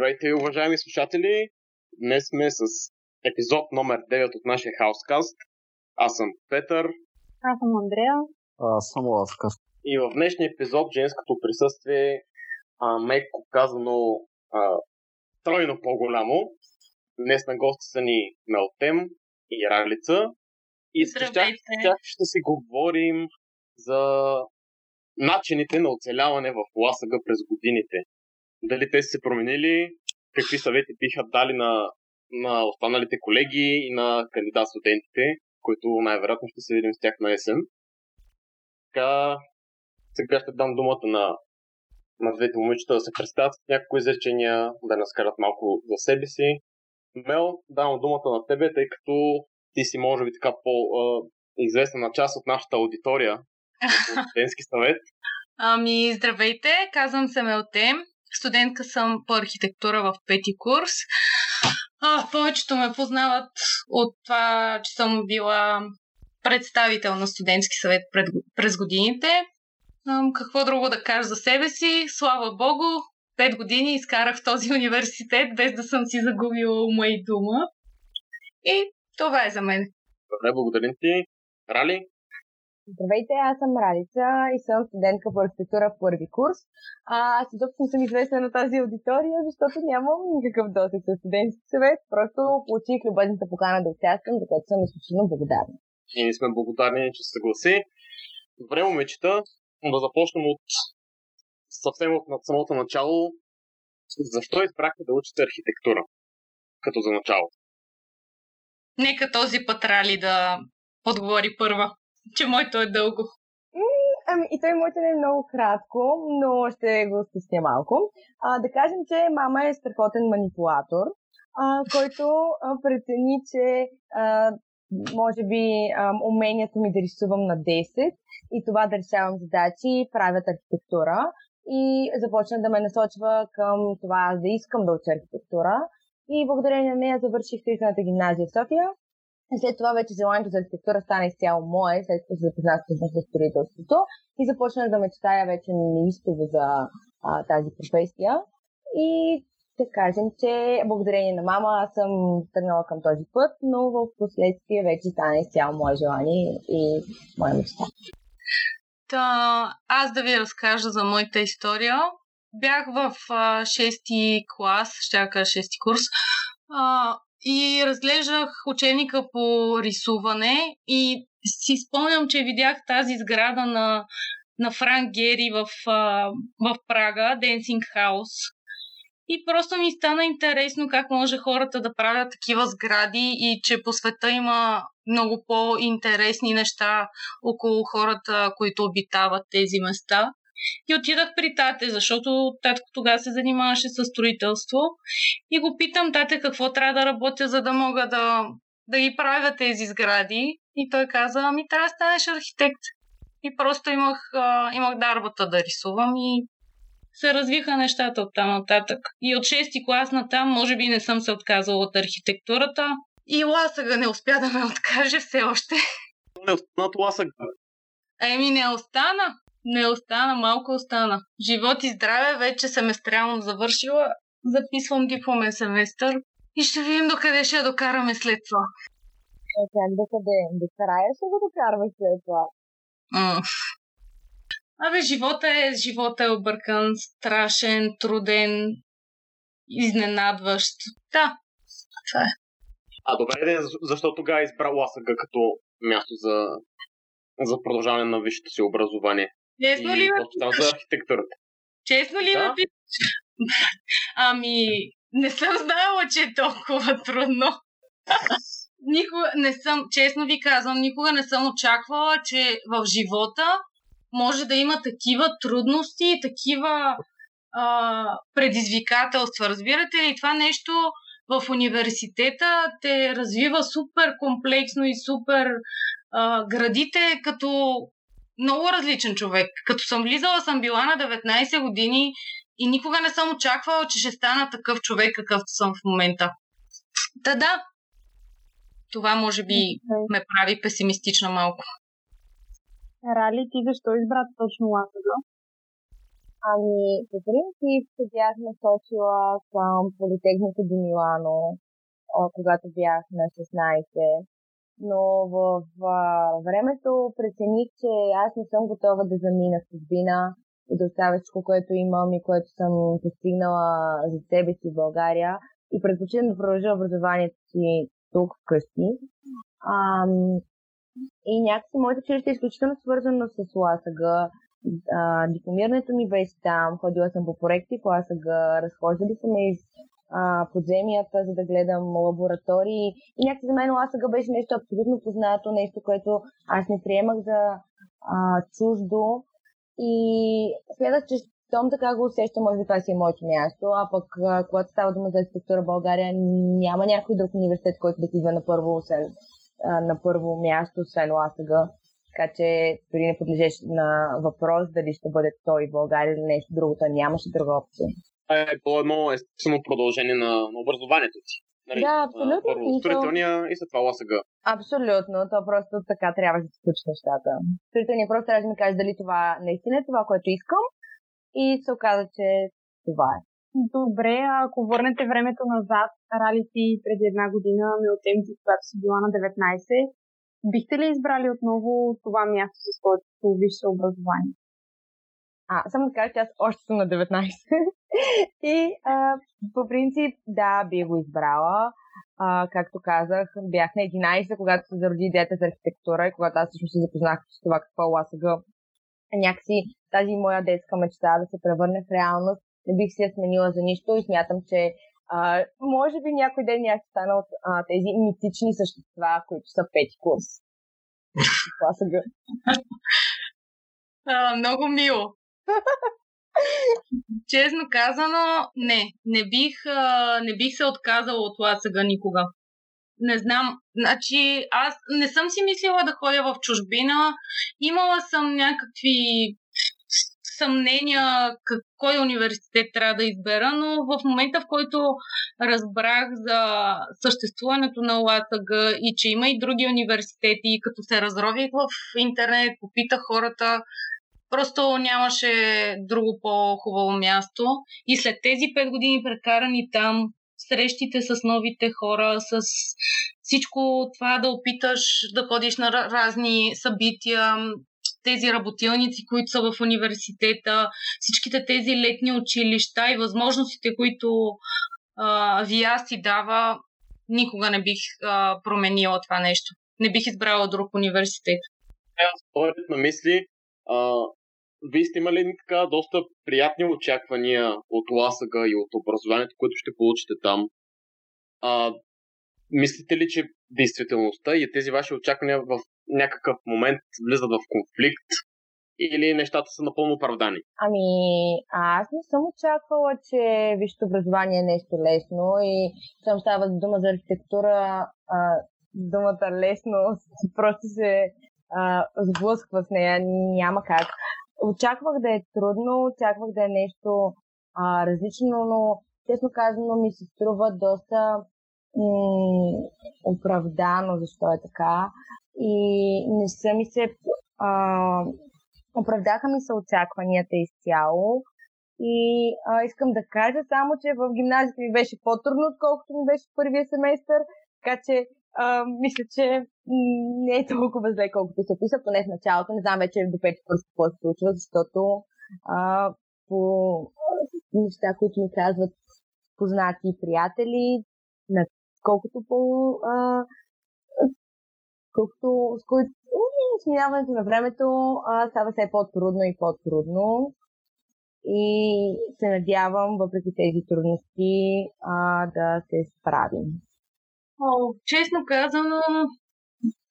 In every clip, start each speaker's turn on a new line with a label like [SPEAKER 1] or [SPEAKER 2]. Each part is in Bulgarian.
[SPEAKER 1] Здравейте, уважаеми слушатели! Днес сме с епизод номер 9 от нашия хаускаст. Аз съм Петър.
[SPEAKER 2] Аз съм Андрея.
[SPEAKER 3] Аз съм Ласка.
[SPEAKER 1] И в днешния епизод женското присъствие, а, меко казано, а, тройно по-голямо. Днес на гости са ни Мелтем и Ралица. И с тях, ще си говорим за начините на оцеляване в ласъга през годините. Дали те са се променили, какви съвети биха дали на, на останалите колеги и на кандидат студентите, които най-вероятно ще се видим с тях на есен. Така, сега ще дам думата на, на двете момичета да се представят с някои изречения, да разкажат малко за себе си. Мел, давам думата на тебе, тъй като ти си може би така по-известна на част от нашата аудитория студентски съвет.
[SPEAKER 2] Ами, здравейте, казвам се Мелтем. Студентка съм по архитектура в пети курс. А, повечето ме познават от това, че съм била представител на студентски съвет пред, през годините. А, какво друго да кажа за себе си? Слава Богу, пет години изкарах в този университет, без да съм си загубила ума и дума. И това е за мен.
[SPEAKER 1] Добре, благодарим ти. Рали?
[SPEAKER 4] Здравейте, аз съм Ралица и съм студентка по архитектура в първи курс. А, аз изобщо съм известна на тази аудитория, защото нямам никакъв досег с студентски съвет. Просто получих любезната покана да участвам, за което съм изключително благодарна.
[SPEAKER 1] И ние сме благодарни, че се съгласи. Добре, момичета, да започнем от съвсем от самото начало. Защо избрахте да учите архитектура? Като за начало.
[SPEAKER 2] Нека този път Рали да отговори първа че моето е дълго.
[SPEAKER 4] Ами, и той моето не е много кратко, но ще го стесня малко. А, да кажем, че мама е страхотен манипулатор, а, който а, прецени, че а, може би а, умението ми да рисувам на 10 и това да решавам задачи правят архитектура и започна да ме насочва към това да искам да уча архитектура. И благодарение на нея завърших строителната гимназия в София след това вече желанието за архитектура стана изцяло мое, след като се запознах с строителството и започнах да мечтая вече неистово за а, тази професия. И да кажем, че благодарение на мама аз съм тръгнала към този път, но в последствие вече стана изцяло мое желание и моя мечта.
[SPEAKER 2] Та, аз да ви разкажа за моята история. Бях в а, 6 клас, ще кажа 6 курс. А, и разглеждах ученика по рисуване и си спомням, че видях тази сграда на, на Франк Гери в, в Прага, Dancing House. И просто ми стана интересно как може хората да правят такива сгради и че по света има много по-интересни неща около хората, които обитават тези места. И отидах при тате, защото татко тогава се занимаваше с строителство. И го питам, тате, какво трябва да работя, за да мога да, да ги правя тези сгради. И той каза, ами трябва да станеш архитект. И просто имах, а, имах дарбата да рисувам и се развиха нещата от там нататък. И от 6 клас на там, може би не съм се отказала от архитектурата. И ласъга не успя да ме откаже все още.
[SPEAKER 1] Не остана от ласъга.
[SPEAKER 2] Еми не остана не остана, малко остана. Живот и здраве, вече семестрално завършила. Записвам дипломен семестър и ще видим докъде ще я докараме след това.
[SPEAKER 4] Е, как докъде? До края ще го докарваш след това.
[SPEAKER 2] Mm. Абе, живота е, живота е объркан, страшен, труден, изненадващ. Да, това е.
[SPEAKER 1] А добре, защо тогава избрал Ласъга като място за, за продължаване на висшето си образование?
[SPEAKER 2] Честно ли ме
[SPEAKER 1] питаш? за архитектурата.
[SPEAKER 2] Честно ли да? ме питаш? Ами, не съм знала, че е толкова трудно. никога не съм, честно ви казвам, никога не съм очаквала, че в живота може да има такива трудности, такива а, предизвикателства. Разбирате ли, това нещо в университета те развива супер комплексно и супер а, градите като много различен човек. Като съм влизала, съм била на 19 години и никога не съм очаквала, че ще стана такъв човек, какъвто съм в момента. Та да, това може би ме прави песимистична малко.
[SPEAKER 5] Рали, ти защо избра точно ласъга?
[SPEAKER 4] Ами, по принцип се бях насочила към Политехника до Милано, когато бях на 16. Но в а, времето прецених, че аз не съм готова да замина в чужбина и да оставя всичко, което имам и което съм постигнала за себе си в България и предпочитам да продължа образованието си тук вкъщи. Ам, и някакси моето училище е изключително свързано с ЛАСАГ. дипломирането ми беше там, ходила съм по проекти по ЛАСАГ, разхождали съм из а, подземията, за да гледам лаборатории. И някакси за мен ЛАСАГ беше нещо абсолютно познато, нещо, което аз не приемах за а, чуждо. И следвах, че щом така го усещам, може би това си е моето място, а пък когато става дума за архитектура в България, няма някой друг университет, който да ти идва на първо, освен, на първо място, освен ЛАСАГ. Така че дори не подлежеш на въпрос дали ще бъде той в България или нещо друго. Той нямаше друга опция.
[SPEAKER 1] Е било едно естествено продължение на, на образованието ти.
[SPEAKER 4] Нали? Да, абсолютно.
[SPEAKER 1] Първо строителния и след това ЛАСАГ.
[SPEAKER 4] Абсолютно. То просто така трябва да се случи нещата. Строителния просто трябва да ми каже дали това наистина е това, което искам и се оказа, че това е.
[SPEAKER 3] Добре, ако върнете времето назад, рали ти преди една година на оценки, когато си била на 19, бихте ли избрали отново това място с своето висше образование?
[SPEAKER 4] А, само да кажа, че аз още съм на 19. и а, по принцип, да, би го избрала. А, както казах, бях на 11, когато се зароди идеята за архитектура и когато аз всъщност се запознах с това какво е ЛАСГ някакси тази моя детска мечта да се превърне в реалност, не бих си я сменила за нищо и смятам, че а, може би някой ден някак стана от а, тези митични същества, които са пети курс. Са гъ.
[SPEAKER 2] много мило. Честно казано, не. Не бих, не бих се отказала от ласъга никога не знам. Значи, аз не съм си мислила да ходя в чужбина. Имала съм някакви съмнения кой университет трябва да избера, но в момента, в който разбрах за съществуването на ЛАСАГ и че има и други университети, като се разрових в интернет, попитах хората, просто нямаше друго по-хубаво място. И след тези 5 години прекарани там, срещите с новите хора, с всичко това да опиташ да ходиш на разни събития, тези работилници, които са в университета, всичките тези летни училища и възможностите, които а, ВИА си дава, никога не бих а, променила това нещо. Не бих избрала друг университет.
[SPEAKER 1] Аз на мисли, а, вие сте имали така доста приятни очаквания от ласъга и от образованието, което ще получите там. А, мислите ли, че действителността и тези ваши очаквания в някакъв момент влизат в конфликт или нещата са напълно оправдани?
[SPEAKER 4] Ами, аз не съм очаквала, че висшето образование е нещо лесно и съм става дума за архитектура, а, думата лесно просто се а, сблъсква с нея, няма как. Очаквах да е трудно, очаквах да е нещо а, различно, но честно казано ми се струва доста м- оправдано защо е така. И не са ми се. А, оправдаха ми се очакванията изцяло. И а, искам да кажа само, че в гимназията ми беше по-трудно, отколкото ми беше първия семестър. Така че а, мисля, че не е толкова зле, колкото се описа, поне в началото. Не знам вече до пети курс какво се случва, защото а, по неща, които ми казват познати приятели, на колкото по а, колкото с които сминаването на времето а, става все по-трудно и по-трудно. И се надявам, въпреки тези трудности, а, да се справим.
[SPEAKER 2] О, честно казано,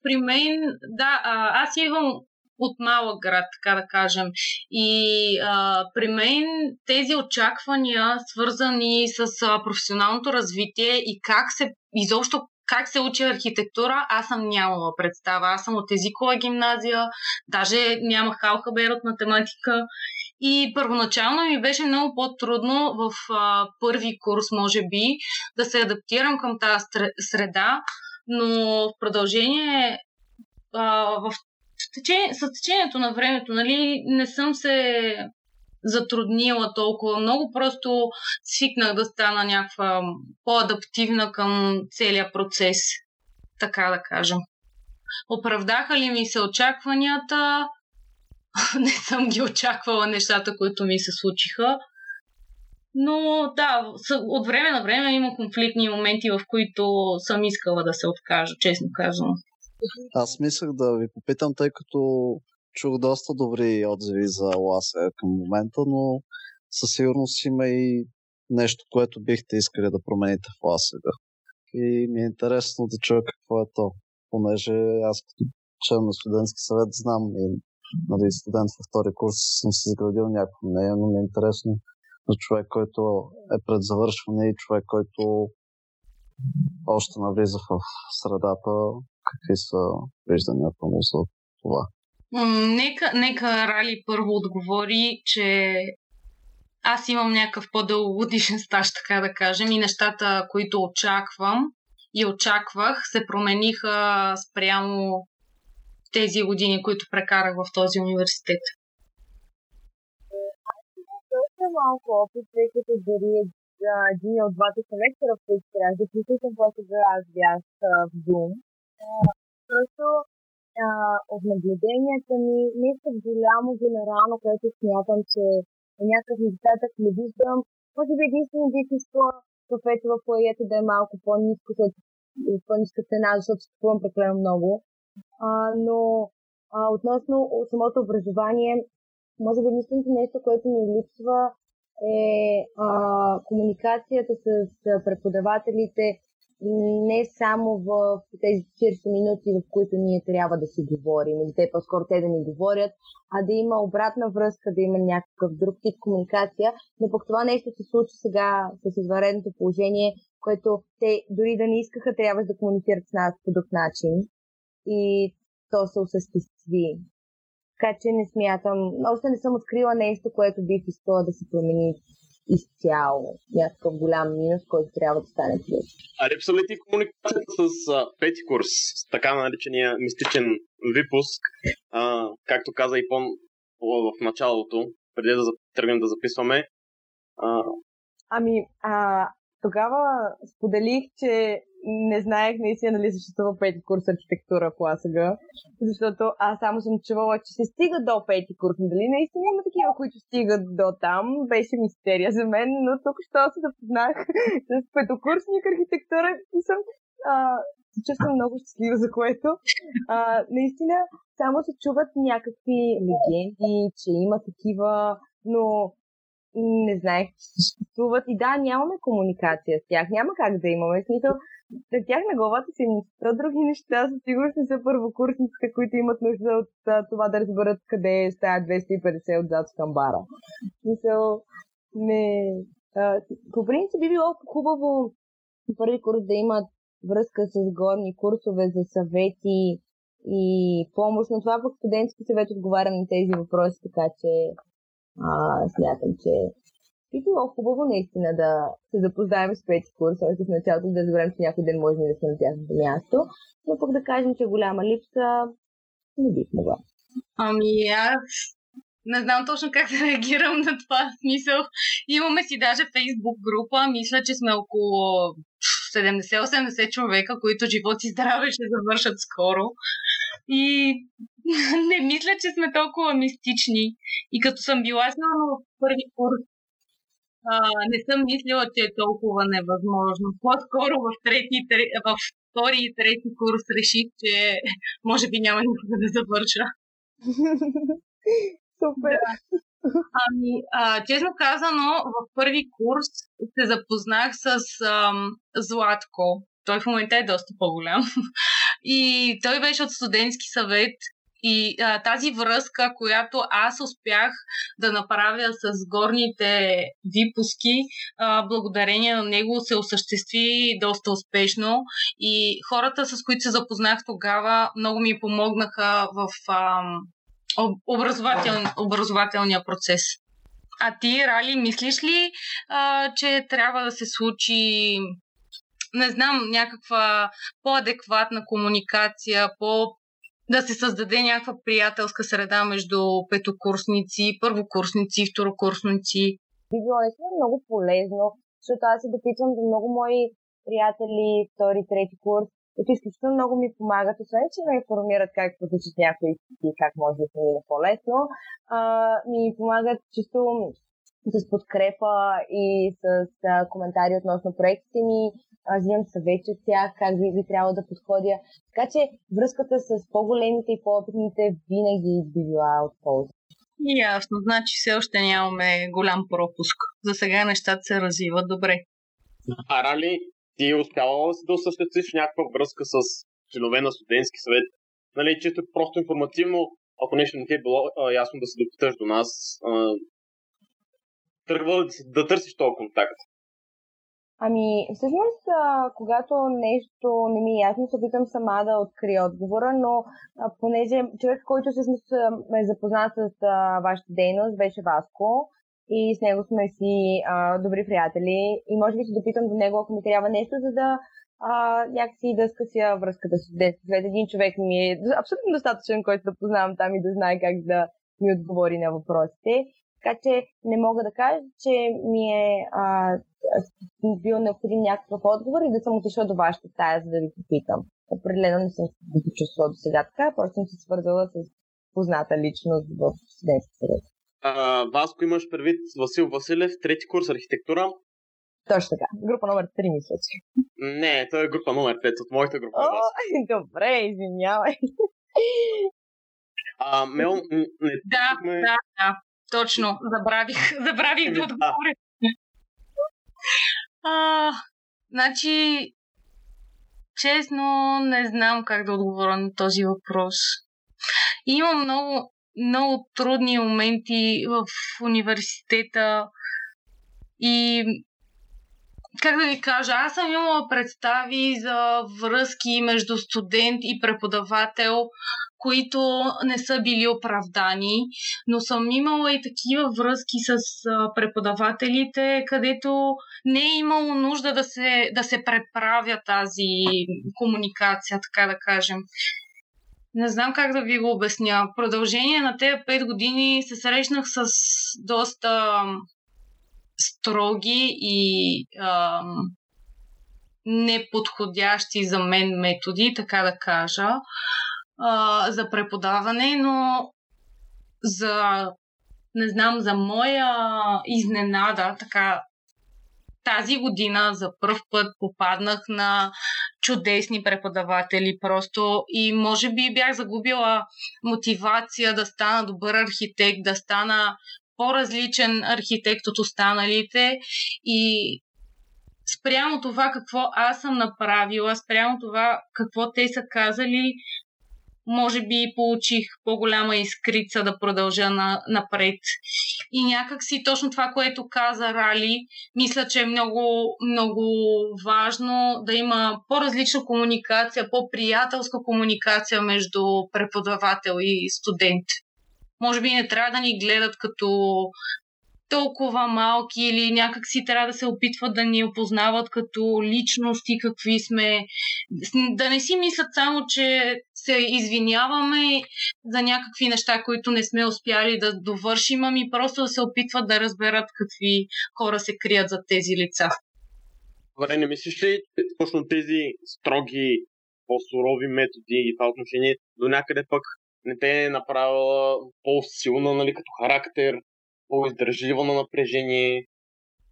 [SPEAKER 2] при мен, да, аз идвам от малък град, така да кажем. И а, при мен тези очаквания, свързани с а, професионалното развитие и как се изобщо как се учи архитектура, аз съм нямала представа. Аз съм от езикова гимназия, даже нямах алфабет от математика. И първоначално ми беше много по-трудно в а, първи курс, може би, да се адаптирам към тази среда, но в продължение а, в течение, с течението на времето, нали, не съм се затруднила толкова много. Просто свикнах да стана някаква по-адаптивна към целия процес, така да кажем. Оправдаха ли ми се очакванията? Не съм ги очаквала нещата, които ми се случиха. Но да, от време на време има конфликтни моменти, в които съм искала да се откажа, честно казвам.
[SPEAKER 5] Аз мислях да ви попитам, тъй като чух доста добри отзиви за Ласе към момента, но със сигурност има и нещо, което бихте искали да промените в Ласега. И ми е интересно да чуя какво е то, понеже аз като член на студентски съвет знам и нали, студент във втори курс съм си изградил някакво мнение, но ми е интересно за човек, който е пред завършване и човек, който още навлиза в средата, какви са вижданията му за това?
[SPEAKER 2] Нека, нека Рали първо отговори, че аз имам някакъв по-дългогодишен стаж, така да кажем, и нещата, които очаквам и очаквах, се промениха спрямо тези години, които прекарах в този университет.
[SPEAKER 4] Доста малко опит, тъй като дори един от двата семестра, в които трябваше да присъствам, когато аз бях в Zoom. Просто от наблюденията ми, нещо голямо генерално, което смятам, че е някакъв недостатък не виждам. Може би единствено бих искала кафето в лаята да е малко по-низко, по-ниска цена, защото купувам прекалено много. А, но а, относно самото образование, може би единственото нещо, което ми липсва е а, комуникацията с преподавателите, не само в тези 40 минути, в които ние трябва да си говорим, или те по-скоро те да ни говорят, а да има обратна връзка, да има някакъв друг тип комуникация. Но пък това нещо се случи сега с изваредното положение, което те дори да не искаха, трябва да комуникират с нас по друг начин. И то се осъществи. Така че не смятам, още не съм открила нещо, което бих искала да се промени изцяло някакъв голям минус, който трябва да стане плюс.
[SPEAKER 1] А липсва ли ти комуникацията с а, пети курс, с така наречения мистичен випуск, а, както каза и Пон в началото, преди да тръгнем да записваме? А...
[SPEAKER 4] Ами, а, тогава споделих, че не знаех наистина дали съществува пети курс архитектура в Ласага, защото аз само съм чувала, че се стига до пети курс. Дали наистина има такива, които стигат до там, беше мистерия за мен, но тук що се запознах с петокурсник архитектура и съм а, се чувствам много щастлива за което. А, наистина, само се чуват някакви легенди, че има такива, но не знаех, че съществуват. И да, нямаме комуникация с тях. Няма как да имаме. Смисъл, за тях на главата си ми други неща. Със сигурност не са първокурсниците, които имат нужда от а, това да разберат къде е стая 250 отзад в камбара. Мисъл, не... А, по принцип би било хубаво първи курс да имат връзка с горни курсове за съвети и помощ, но това пък студентски съвет отговаря на тези въпроси, така че а, смятам, че би било хубаво наистина да се запознаем с пети курс, още в началото да разберем, че някой ден може да сме на тяхното място, но пък да кажем, че голяма липса не бих могла.
[SPEAKER 2] Ами аз не знам точно как да реагирам на това смисъл. Имаме си даже фейсбук група, мисля, че сме около 70-80 човека, които живот и здраве ще завършат скоро. И не мисля, че сме толкова мистични. И като съм била само в първи курс, а, не съм мислила, че е толкова невъзможно. По-скоро в, трети, в втори и трети курс реших, че може би няма никога да завърша.
[SPEAKER 4] Супер! Да.
[SPEAKER 2] Ами, а, честно казано, в първи курс се запознах с ам, Златко. Той в момента е доста по-голям. И той беше от студентски съвет и а, тази връзка, която аз успях да направя с горните випуски, а, благодарение на него се осъществи доста успешно. И хората, с които се запознах тогава, много ми помогнаха в а, образовател, образователния процес. А ти, Рали, мислиш ли, а, че трябва да се случи не знам, някаква по-адекватна комуникация, по да се създаде някаква приятелска среда между петокурсници, първокурсници, второкурсници.
[SPEAKER 4] Би било наистина много полезно, защото аз се допитвам до много мои приятели, втори, трети курс, които изключително много ми помагат, освен че ме информират как протичат някои и как може да се мине по-лесно, а, ми помагат чисто с подкрепа и с а, коментари относно проектите ми, взимам съвети от тях, как би, би трябвало да подходя. Така че връзката с по-големите и по-опитните винаги би била от полза.
[SPEAKER 2] Ясно, значи все още нямаме голям пропуск. За сега нещата се развиват добре.
[SPEAKER 1] А Рали, ти успяла ли си да осъществиш някаква връзка с членове на студентски съвет? Нали, чисто просто информативно, ако нещо не ти е било а, ясно да се допиташ до нас, а, тръгва да, търсиш този контакт.
[SPEAKER 4] Ами, всъщност, когато нещо не ми е ясно, се опитам сама да открия отговора, но понеже човек, който всъщност е запознат с вашата дейност, беше Васко и с него сме си а, добри приятели и може би се допитам до него, ако ми трябва нещо, за да а, някакси да скъся връзката с свет. Един човек ми е абсолютно достатъчен, който да познавам там и да знае как да ми отговори на въпросите. Така че не мога да кажа, че ми е а, бил необходим някакъв отговор и да съм отишла до вашата тая, за да ви попитам. Определено не съм се почувствала до сега така, просто съм се свързала с позната личност в студентски съвет.
[SPEAKER 1] Васко имаш предвид Васил Василев, трети курс архитектура.
[SPEAKER 4] Точно така. Група номер 3, мисля, че.
[SPEAKER 1] Не, той е група номер 5 от моята група.
[SPEAKER 4] О, добре, извинявай.
[SPEAKER 1] А, Мел, не
[SPEAKER 2] Да, да, да. Точно. Забравих, забравих да отговоря. А, значи, честно, не знам как да отговоря на този въпрос. Има много, много трудни моменти в университета и как да ви кажа, аз съм имала представи за връзки между студент и преподавател, които не са били оправдани, но съм имала и такива връзки с преподавателите, където не е имало нужда да се, да се преправя тази комуникация, така да кажем. Не знам как да ви го обясня. В продължение на тези 5 години се срещнах с доста строги и ам, неподходящи за мен методи, така да кажа, а, за преподаване, но за, не знам, за моя изненада, така тази година за първ път попаднах на чудесни преподаватели просто и може би бях загубила мотивация да стана добър архитект, да стана по-различен архитект от останалите и спрямо това какво аз съм направила, спрямо това какво те са казали, може би получих по-голяма искрица да продължа на, напред. И някак си точно това, което каза Рали, мисля, че е много, много важно да има по-различна комуникация, по-приятелска комуникация между преподавател и студент може би не трябва да ни гледат като толкова малки или някак си трябва да се опитват да ни опознават като личности, какви сме. Да не си мислят само, че се извиняваме за някакви неща, които не сме успяли да довършим, ами просто да се опитват да разберат какви хора се крият за тези лица.
[SPEAKER 1] Добре, не мислиш ли точно тези строги, по-сурови методи и това отношение до някъде пък не те е направила по-силна, нали, като характер, по-издържлива на напрежение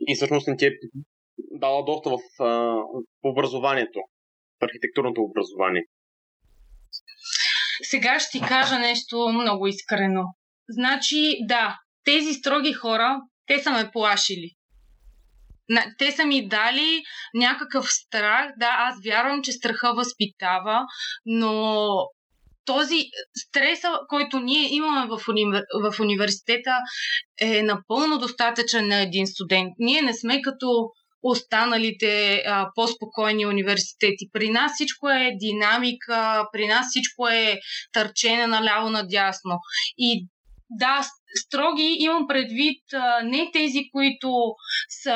[SPEAKER 1] и всъщност не ти е дала доста в, а, в образованието, в архитектурното образование.
[SPEAKER 2] Сега ще ти кажа нещо много искрено. Значи, да, тези строги хора, те са ме плашили. Те са ми дали някакъв страх. Да, аз вярвам, че страха възпитава, но този стрес, който ние имаме в, универ... в университета, е напълно достатъчен на един студент. Ние не сме като останалите а, по-спокойни университети. При нас всичко е динамика, при нас всичко е търчене наляво-надясно. И да, строги имам предвид не тези, които са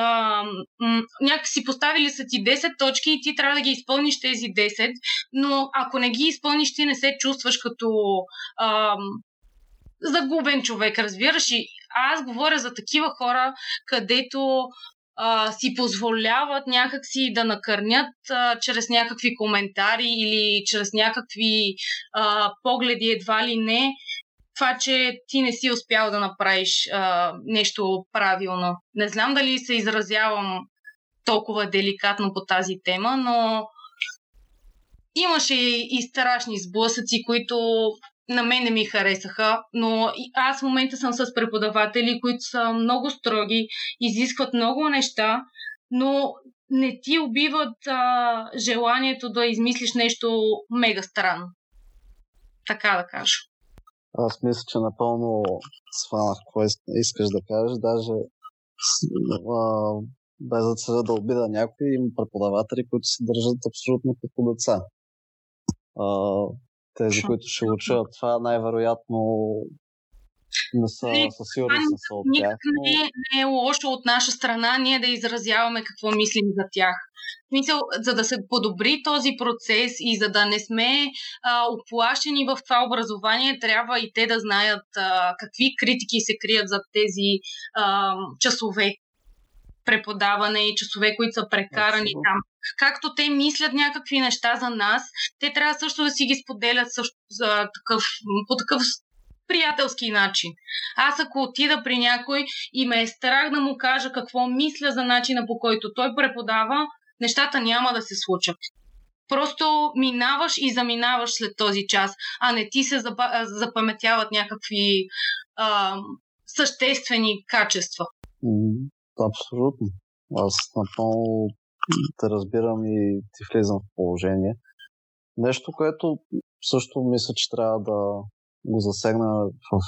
[SPEAKER 2] м- някакси поставили са ти 10 точки и ти трябва да ги изпълниш тези 10, но ако не ги изпълниш, ти не се чувстваш като а, загубен човек, разбираш? И аз говоря за такива хора, където а, си позволяват някакси да накърнят а, чрез някакви коментари или чрез някакви а, погледи едва ли не това, че ти не си успял да направиш а, нещо правилно. Не знам дали се изразявам толкова деликатно по тази тема, но имаше и страшни сблъсъци, които на мен не ми харесаха, но аз в момента съм с преподаватели, които са много строги, изискват много неща, но не ти убиват а, желанието да измислиш нещо мега странно. Така да кажа.
[SPEAKER 5] Аз мисля, че напълно схванах какво искаш да кажеш. Даже а, без да целя да обида някой, има преподаватели, които се държат абсолютно като деца. А, тези, които ще учат това, най-вероятно не са със сигурност са от тях.
[SPEAKER 2] Но... Не, не е лошо от наша страна ние да изразяваме какво мислим за тях. Мисъл, за да се подобри този процес и за да не сме а, оплашени в това образование, трябва и те да знаят а, какви критики се крият за тези а, часове преподаване и часове, които са прекарани Абсолютно. там. Както те мислят някакви неща за нас, те трябва също да си ги споделят също за такъв, по такъв приятелски начин. Аз ако отида при някой и ме е страх да му кажа какво мисля за начина по който той преподава, нещата няма да се случат. Просто минаваш и заминаваш след този час, а не ти се запаметяват някакви а, съществени качества.
[SPEAKER 5] Абсолютно. Аз напълно те разбирам и ти влизам в положение. Нещо, което също мисля, че трябва да го засегна в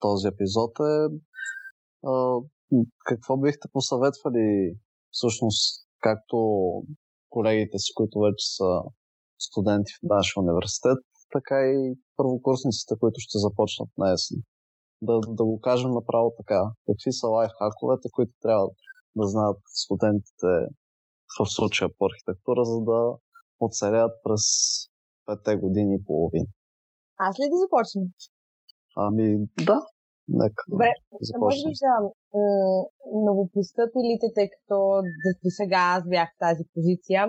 [SPEAKER 5] този епизод е какво бихте посъветвали всъщност както колегите си, които вече са студенти в нашия университет, така и първокурсниците, които ще започнат на есен. Да, да го кажем направо така. Какви са лайфхаковете, които трябва да знаят студентите в случая по архитектура, за да оцелят през петте години и половина.
[SPEAKER 4] Аз ли да започна?
[SPEAKER 5] Ами, да. Нека
[SPEAKER 4] Добре, да може би за новопостъпилите, тъй като до сега аз бях в тази позиция,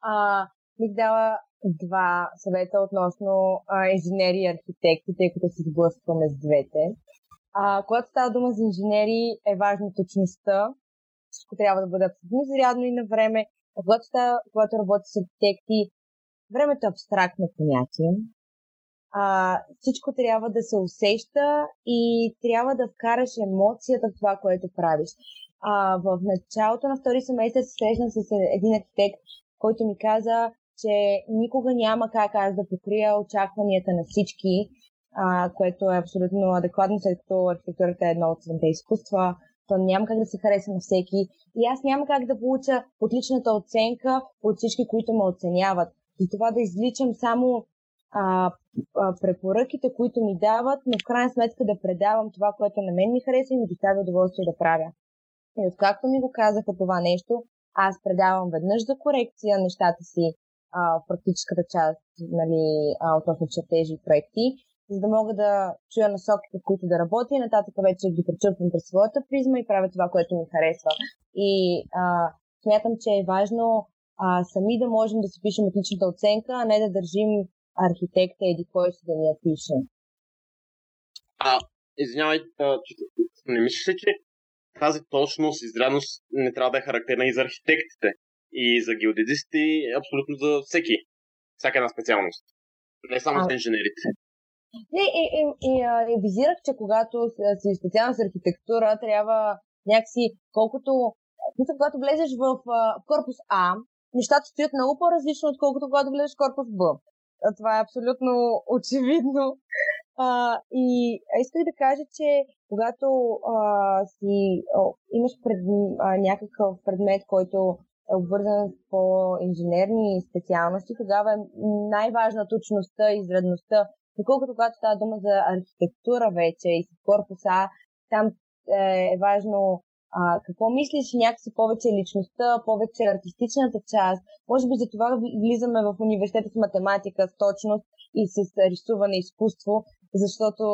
[SPEAKER 4] а, бих дала два съвета относно а, инженери и архитекти, тъй като се сблъскваме с двете. А, когато става дума за инженери, е важна точността. Всичко трябва да бъде абсолютно зарядно и на време. А когато, става, когато работи с архитекти, времето е абстрактно понятие а, всичко трябва да се усеща и трябва да вкараш емоцията в това, което правиш. А, в началото на втори семестър се срещна с един архитект, който ми каза, че никога няма как аз да покрия очакванията на всички, а, което е абсолютно адекватно, след като архитектурата е едно от седемте изкуства, то няма как да се хареса на всеки. И аз няма как да получа отличната оценка от всички, които ме оценяват. Затова да изличам само а, а, препоръките, които ми дават, но в крайна сметка да предавам това, което на мен ми хареса и ми доставя удоволствие да правя. И откакто ми го казаха това нещо, аз предавам веднъж за корекция нещата си а, в практическата част, нали, а, относно чертежи и проекти, за да мога да чуя насоките, в които да работя и нататък вече ги пречупвам през своята призма и правя това, което ми харесва. И а, смятам, че е важно а, сами да можем да си пишем отличната оценка, а не да държим архитекта еди кой си да ни я пише.
[SPEAKER 1] А, извинявай, не мислиш ли, че тази точност, изрядност не трябва да е характерна и за архитектите, и за геодезистите, и абсолютно за всеки, всяка една специалност. Не само а... за инженерите.
[SPEAKER 4] Не, и, и, и, и визирах, че когато си специално с архитектура, трябва някакси, колкото, когато влезеш в, в корпус А, нещата стоят много по-различно, отколкото когато влезеш в корпус Б. Това е абсолютно очевидно. А, и исках да кажа, че когато а, си а, имаш пред, а, някакъв предмет, който е обвързан по инженерни специалности, тогава е най-важна точността и изредността Доколкото когато става дума за архитектура вече и с корпуса, там е, е важно а, какво мислиш някакси повече личността, повече артистичната част. Може би за това влизаме в университета с математика, с точност и с рисуване изкуство, защото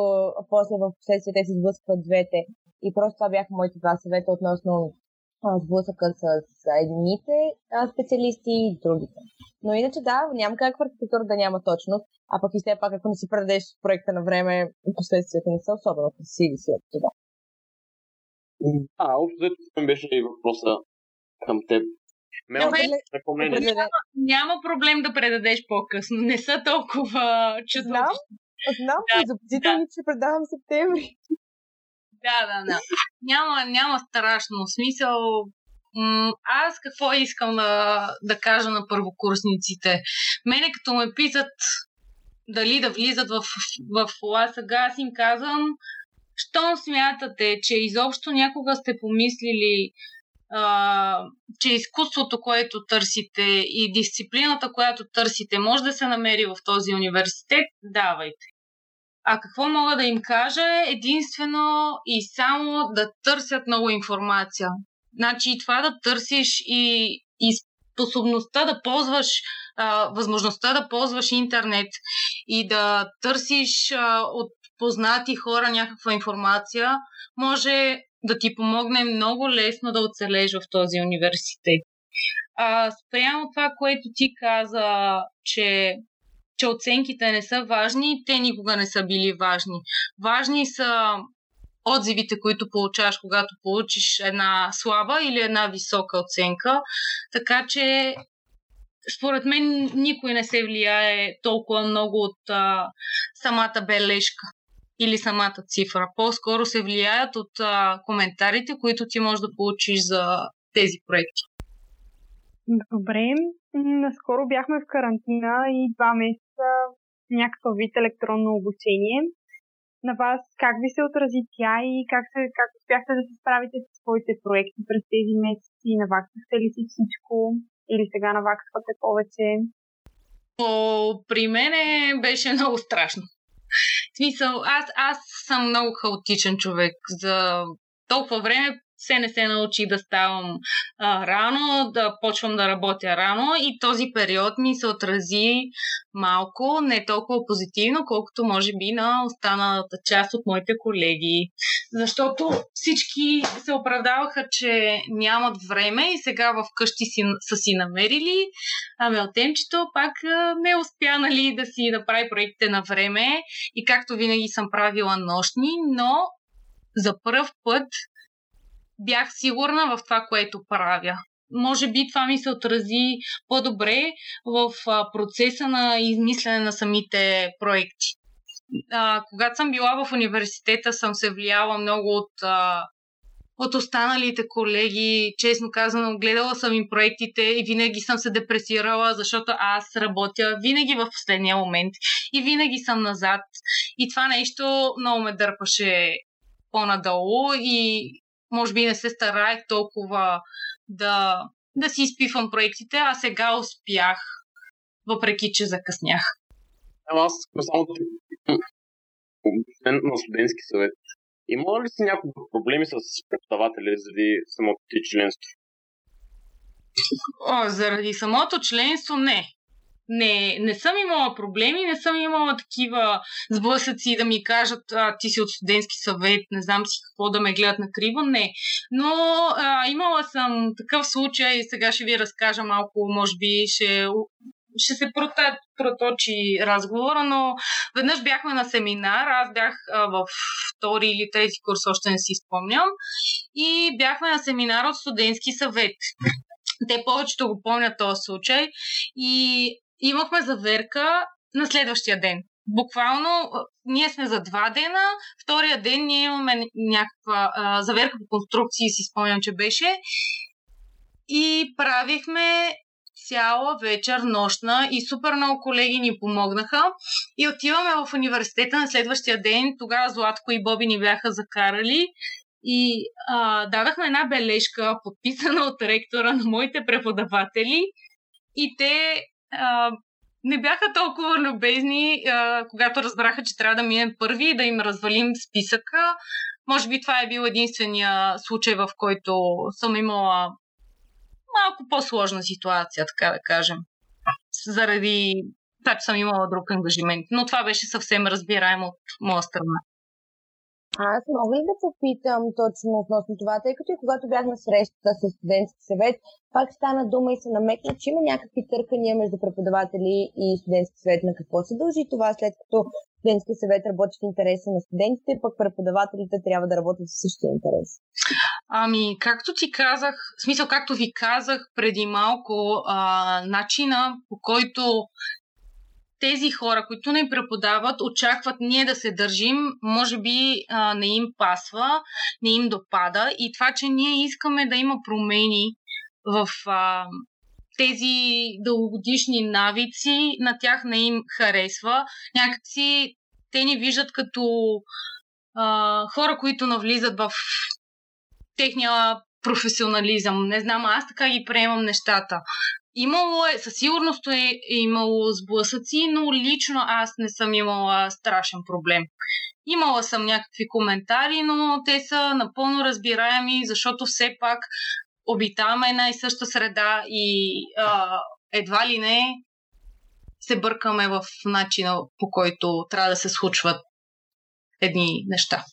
[SPEAKER 4] после в последствие те се сблъскват двете. И просто това бяха моите два съвета относно сблъсъка с едните специалисти и другите. Но иначе да, няма как в архитектура да няма точност, а пък и все пак, ако не си предадеш проекта на време, последствията не са особено красиви след това.
[SPEAKER 1] А, общо това беше и въпроса към теб.
[SPEAKER 2] Мел, Добре, няма, няма проблем да предадеш по-късно. Не са толкова чудовищни.
[SPEAKER 4] Знам, знам да, запозителни, да. че предавам септември.
[SPEAKER 2] Да, да, да. Няма, няма страшно смисъл. Аз какво искам да, да кажа на първокурсниците? Мене като ме питат дали да влизат в, в, в сега аз им казвам, щом смятате, че изобщо някога сте помислили, а, че изкуството, което търсите и дисциплината, която търсите, може да се намери в този университет, давайте. А какво мога да им кажа единствено и само да търсят много информация. Значи това да търсиш и, и способността да ползваш, а, възможността да ползваш интернет и да търсиш а, от познати хора някаква информация, може да ти помогне много лесно да оцелеш в този университет. А, спрямо това, което ти каза, че че оценките не са важни, те никога не са били важни. Важни са отзивите, които получаваш, когато получиш една слаба или една висока оценка. Така че, според мен, никой не се влияе толкова много от а, самата бележка или самата цифра. По-скоро се влияят от а, коментарите, които ти можеш да получиш за тези проекти.
[SPEAKER 3] Добре. Наскоро бяхме в карантина и два месеца някакъв вид електронно обучение. На вас как ви се отрази тя и как, се, как успяхте да се справите с своите проекти през тези месеци? Наваксахте ли си всичко или сега наваксвате повече?
[SPEAKER 2] О, при мен беше много страшно. В смисъл, аз, аз съм много хаотичен човек. За толкова време все не се научих да ставам а, рано, да почвам да работя рано и този период ми се отрази малко, не толкова позитивно, колкото може би на останалата част от моите колеги. Защото всички се оправдаваха, че нямат време и сега в къщи си, са си намерили, а Мелтемчето пак не успя нали, да си направи проектите на време и както винаги съм правила нощни, но за първ път бях сигурна в това, което правя. Може би това ми се отрази по-добре в процеса на измислене на самите проекти. А, когато съм била в университета, съм се влияла много от, а, от останалите колеги. Честно казано, гледала съм им проектите и винаги съм се депресирала, защото аз работя винаги в последния момент и винаги съм назад. И това нещо много ме дърпаше по-надолу и може би не се стараех толкова да, да си изпивам проектите, а сега успях, въпреки че закъснях.
[SPEAKER 1] Аз само на студентски съвет. Има ли си някакви проблеми с преподаватели заради самото ти членство?
[SPEAKER 2] О, заради самото членство не не, не съм имала проблеми, не съм имала такива сблъсъци да ми кажат, а, ти си от студентски съвет, не знам си какво да ме гледат на криво, не. Но а, имала съм такъв случай, сега ще ви разкажа малко, може би ще ще се проточи разговора, но веднъж бяхме на семинар, аз бях а, в втори или трети курс, още не си спомням, и бяхме на семинар от студентски съвет. Те повечето го помнят този случай и имахме заверка на следващия ден. Буквално ние сме за два дена, втория ден ние имаме някаква а, заверка по конструкции, си спомням, че беше. И правихме цяла вечер, нощна и супер много колеги ни помогнаха. И отиваме в университета на следващия ден. Тогава Златко и Боби ни бяха закарали. И а, дадахме една бележка, подписана от ректора на моите преподаватели. И те а, не бяха толкова любезни, а, когато разбраха, че трябва да минем първи и да им развалим списъка. Може би това е бил единствения случай, в който съм имала малко по-сложна ситуация, така да кажем. Заради това, че съм имала друг ангажимент. Но това беше съвсем разбираемо от моя страна.
[SPEAKER 4] Аз мога ли да попитам точно относно това, тъй като и когато бях на срещата с студентски съвет, пак стана дума и се намекна, че има някакви търкания между преподаватели и студентски съвет. На какво се дължи това, след като студентски съвет работи в интереса на студентите, пък преподавателите трябва да работят в същия интерес?
[SPEAKER 2] Ами, както ти казах, в смисъл, както ви казах преди малко, а, начина по който тези хора, които не преподават, очакват ние да се държим, може би а, не им пасва, не им допада. И това, че ние искаме да има промени в а, тези дългогодишни навици, на тях не им харесва. Някакси те ни виждат като а, хора, които навлизат в техния професионализъм. Не знам, аз така ги приемам нещата. Имало е, със сигурност е, имало сблъсъци, но лично аз не съм имала страшен проблем. Имала съм някакви коментари, но те са напълно разбираеми, защото все пак обитаваме една и съща среда и а, едва ли не се бъркаме в начина по който трябва да се случват едни неща.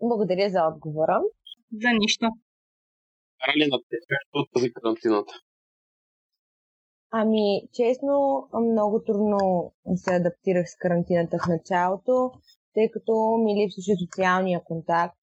[SPEAKER 4] Благодаря за отговора.
[SPEAKER 2] За нищо.
[SPEAKER 1] Рали на от тази карантината?
[SPEAKER 4] Ами, честно, много трудно се адаптирах с карантината в началото, тъй като ми липсваше социалния контакт.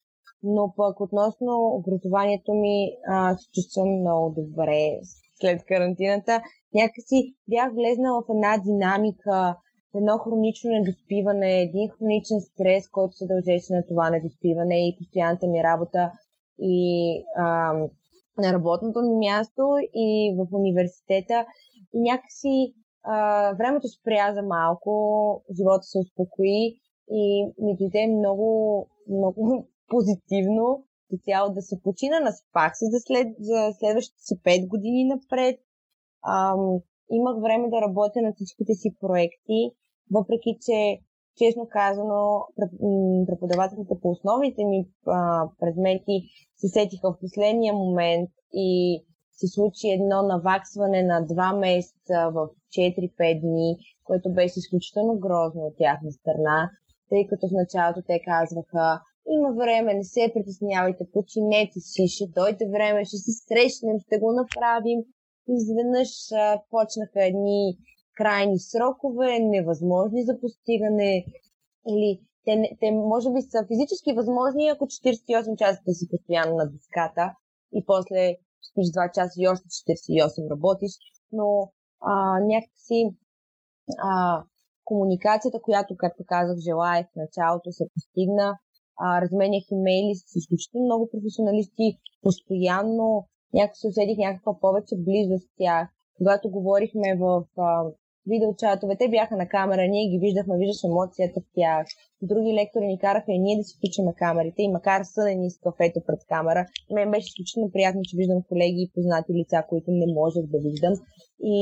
[SPEAKER 4] Но пък относно образованието ми а, се чувствам много добре след карантината. Някакси бях влезнала в една динамика, едно хронично недоспиване, един хроничен стрес, който се дължеше на това недоспиване и постоянната ми работа и а, на работното ми място и в университета някакси а, времето спря за малко, живота се успокои и ми дойде много, много позитивно цяло да се почина на спах се за, след, за следващите си 5 години напред. Ам, имах време да работя на всичките си проекти, въпреки че, честно казано, преподавателите по основните ми а, предмети се сетиха в последния момент и се случи едно наваксване на два месеца в 4-5 дни, което беше изключително грозно от тяхна страна, тъй като в началото те казваха има време, не се притеснявайте, починете си, ще дойде време, ще се срещнем, ще го направим. Изведнъж почнаха едни крайни срокове, невъзможни за постигане, или те, те може би са физически възможни, ако 48 часа си постоянно на диската и после спиш 2 часа и още 48 работиш, но а, някакси а, комуникацията, която, както казах, желаях в началото, се постигна. А, разменях имейли с изключително много професионалисти, постоянно някак се усетих някаква повече близост с тях. Когато говорихме в а, видеочатове, те бяха на камера, ние ги виждахме, виждаш емоцията в тях. Други лектори ни караха и ние да си включим камерите и макар съдени с кафето пред камера, мен беше изключително приятно, че виждам колеги и познати лица, които не можех да виждам. И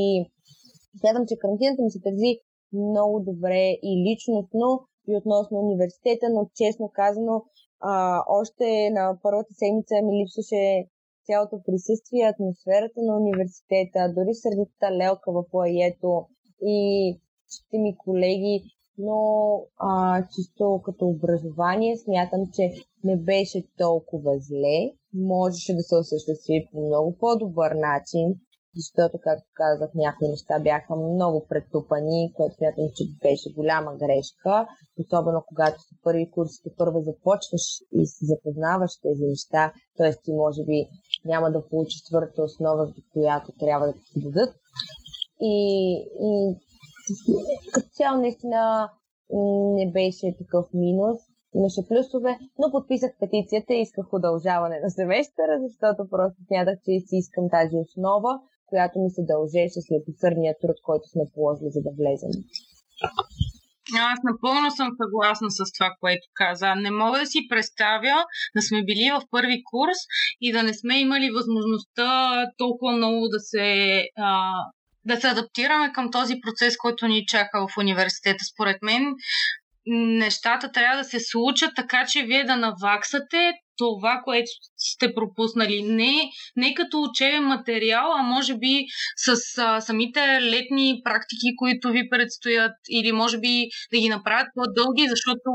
[SPEAKER 4] смятам, че карантината ми се тързи много добре и личностно, и относно университета, но честно казано, а, още на първата седмица ми липсваше цялото присъствие, атмосферата на университета, дори сърдитата лелка в лаето и всичките ми колеги, но а, чисто като образование смятам, че не беше толкова зле. Можеше да се осъществи по много по-добър начин, защото, както казах, някои неща бяха много претупани, което смятам, че беше голяма грешка, особено когато са първи курсите, първо започваш и се запознаваш тези неща, т.е. ти може би няма да получиш твърдата основа, която трябва да ти дадат. И, и като цяло наистина не беше такъв минус. Имаше плюсове, но подписах петицията и исках удължаване на семестъра, защото просто смятах, че си искам тази основа, която ми се дължеше след усърдния труд, който сме положили, за да влезем.
[SPEAKER 2] Аз напълно съм съгласна с това, което каза. Не мога да си представя да сме били в първи курс и да не сме имали възможността толкова много да се а, да се адаптираме към този процес, който ни чака в университета. Според мен нещата трябва да се случат така, че вие да наваксате това, което сте пропуснали. Не, не като учебен материал, а може би с а, самите летни практики, които ви предстоят, или може би да ги направят по-дълги, защото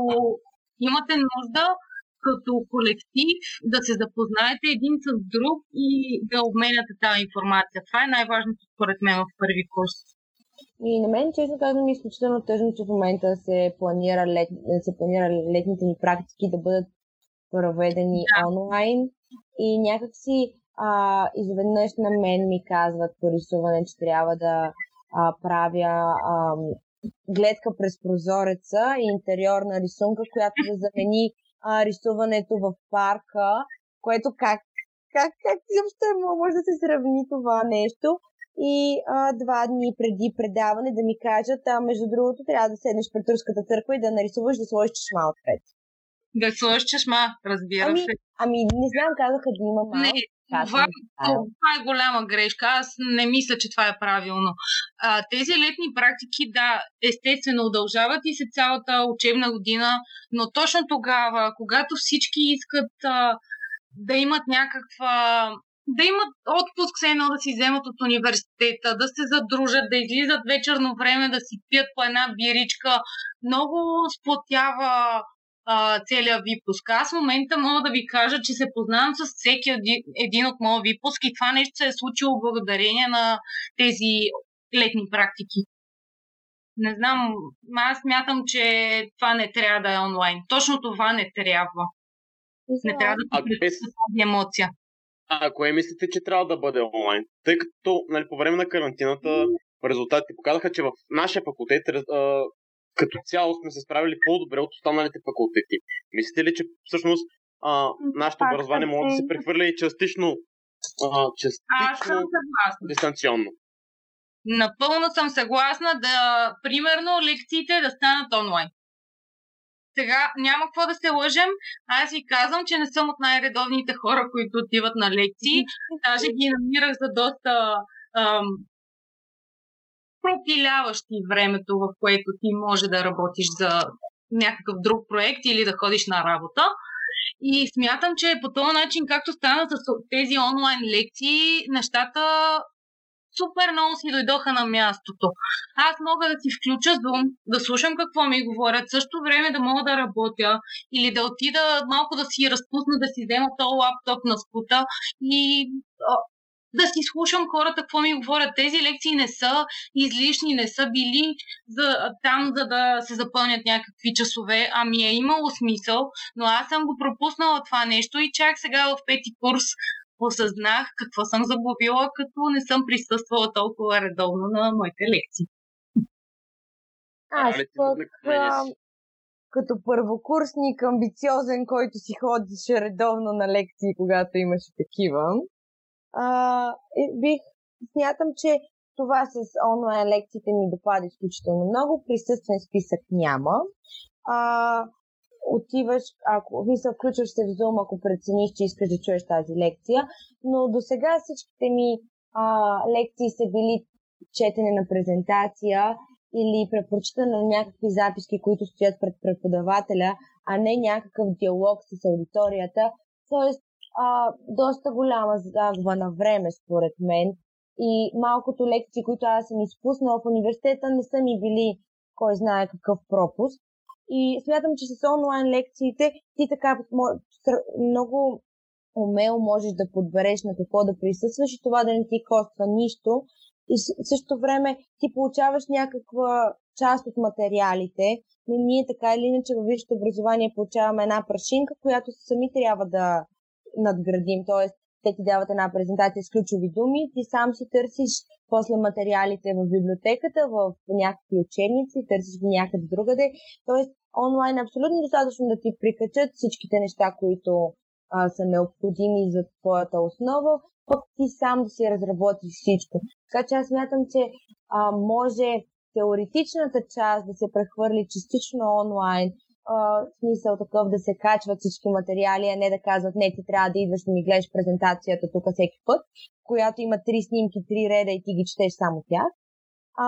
[SPEAKER 2] имате нужда като колектив да се запознаете един с друг и да обменяте тази информация. Това е най-важното според мен в първи курс.
[SPEAKER 4] И на мен, честно казвам, е изключително тъжно, че в момента се планира, лет, се планира летните ни практики да бъдат проведени да. онлайн. И някакси а, изведнъж на мен ми казват по рисуване, че трябва да а, правя а, гледка през прозореца и интериорна рисунка, която да замени а, рисуването в парка, което как, как, как изобщо е може да се сравни това нещо. И а, два дни преди предаване да ми кажат, а между другото трябва да седнеш пред турската църква и да нарисуваш да сложиш чешма отпред.
[SPEAKER 2] Да сложиш чешма, разбира
[SPEAKER 4] ами,
[SPEAKER 2] се.
[SPEAKER 4] Ами, не знам, казаха да има малко.
[SPEAKER 2] Не, това, това е голяма грешка. Аз не мисля, че това е правилно. А, тези летни практики, да, естествено удължават и се цялата учебна година, но точно тогава, когато всички искат а, да имат някаква да имат отпуск все едно да си вземат от университета, да се задружат, да излизат вечерно време, да си пият по една биричка. Много сплотява а, целият випуск. Аз в момента мога да ви кажа, че се познавам с всеки един от моят випуск и това нещо се е случило благодарение на тези летни практики. Не знам, аз смятам, че това не трябва да е онлайн. Точно това не трябва. Не трябва да
[SPEAKER 1] е...
[SPEAKER 2] тази емоция.
[SPEAKER 1] А кое мислите, че трябва да бъде онлайн? Тъй като нали, по време на карантината резултатите показаха, че в нашия факултет като цяло сме се справили по-добре от останалите факултети. Мислите ли, че всъщност а, нашето образование може да се прехвърля и частично, а, частично дистанционно?
[SPEAKER 2] Напълно съм съгласна да, примерно, лекциите да станат онлайн. Сега няма какво да се лъжем. Аз ви казвам, че не съм от най-редовните хора, които отиват на лекции. Даже ги намирах за доста ам, пропиляващи времето, в което ти може да работиш за някакъв друг проект или да ходиш на работа. И смятам, че по този начин, както стана с тези онлайн лекции, нещата супер много си дойдоха на мястото. Аз мога да си включа Zoom, да слушам какво ми говорят, също време да мога да работя или да отида малко да си разпусна, да си взема този лаптоп на скута и да си слушам хората какво ми говорят. Тези лекции не са излишни, не са били за, там, за да се запълнят някакви часове, ами е имало смисъл, но аз съм го пропуснала това нещо и чак сега в пети курс осъзнах какво съм загубила, като не съм присъствала толкова редовно на моите лекции.
[SPEAKER 4] Аз пък, като първокурсник, амбициозен, който си ходеше редовно на лекции, когато имаше такива, а, бих смятам, че това с онлайн лекциите ми допада изключително много. Присъствен списък няма. А, отиваш, ако се включваш се в Zoom, ако прецениш, че искаш да чуеш тази лекция, но до сега всичките ми а, лекции са били четене на презентация или препоръчване на някакви записки, които стоят пред преподавателя, а не някакъв диалог с аудиторията. Тоест, а, доста голяма загуба на време, според мен. И малкото лекции, които аз съм изпуснала в университета, не са ми били кой знае какъв пропуск. И смятам, че с онлайн лекциите ти така много умело можеш да подбереш на какво да присъстваш и това да не ти коства нищо. И в същото време ти получаваш някаква част от материалите, но ние така или иначе във висшето образование получаваме една прашинка, която сами трябва да надградим. Тоест, те ти дават една презентация с ключови думи, ти сам си търсиш после материалите в библиотеката, в някакви учебници, търсиш ги някъде другаде. Тоест, онлайн е абсолютно достатъчно да ти прикачат всичките неща, които а, са необходими за твоята основа, пък ти сам да си разработиш всичко. Така че аз мятам, че а, може теоретичната част да се прехвърли частично онлайн, смисъл такъв да се качват всички материали, а не да казват, не, ти трябва да идваш да ми гледаш презентацията тук всеки път, която има три снимки, три реда и ти ги четеш само тях. а,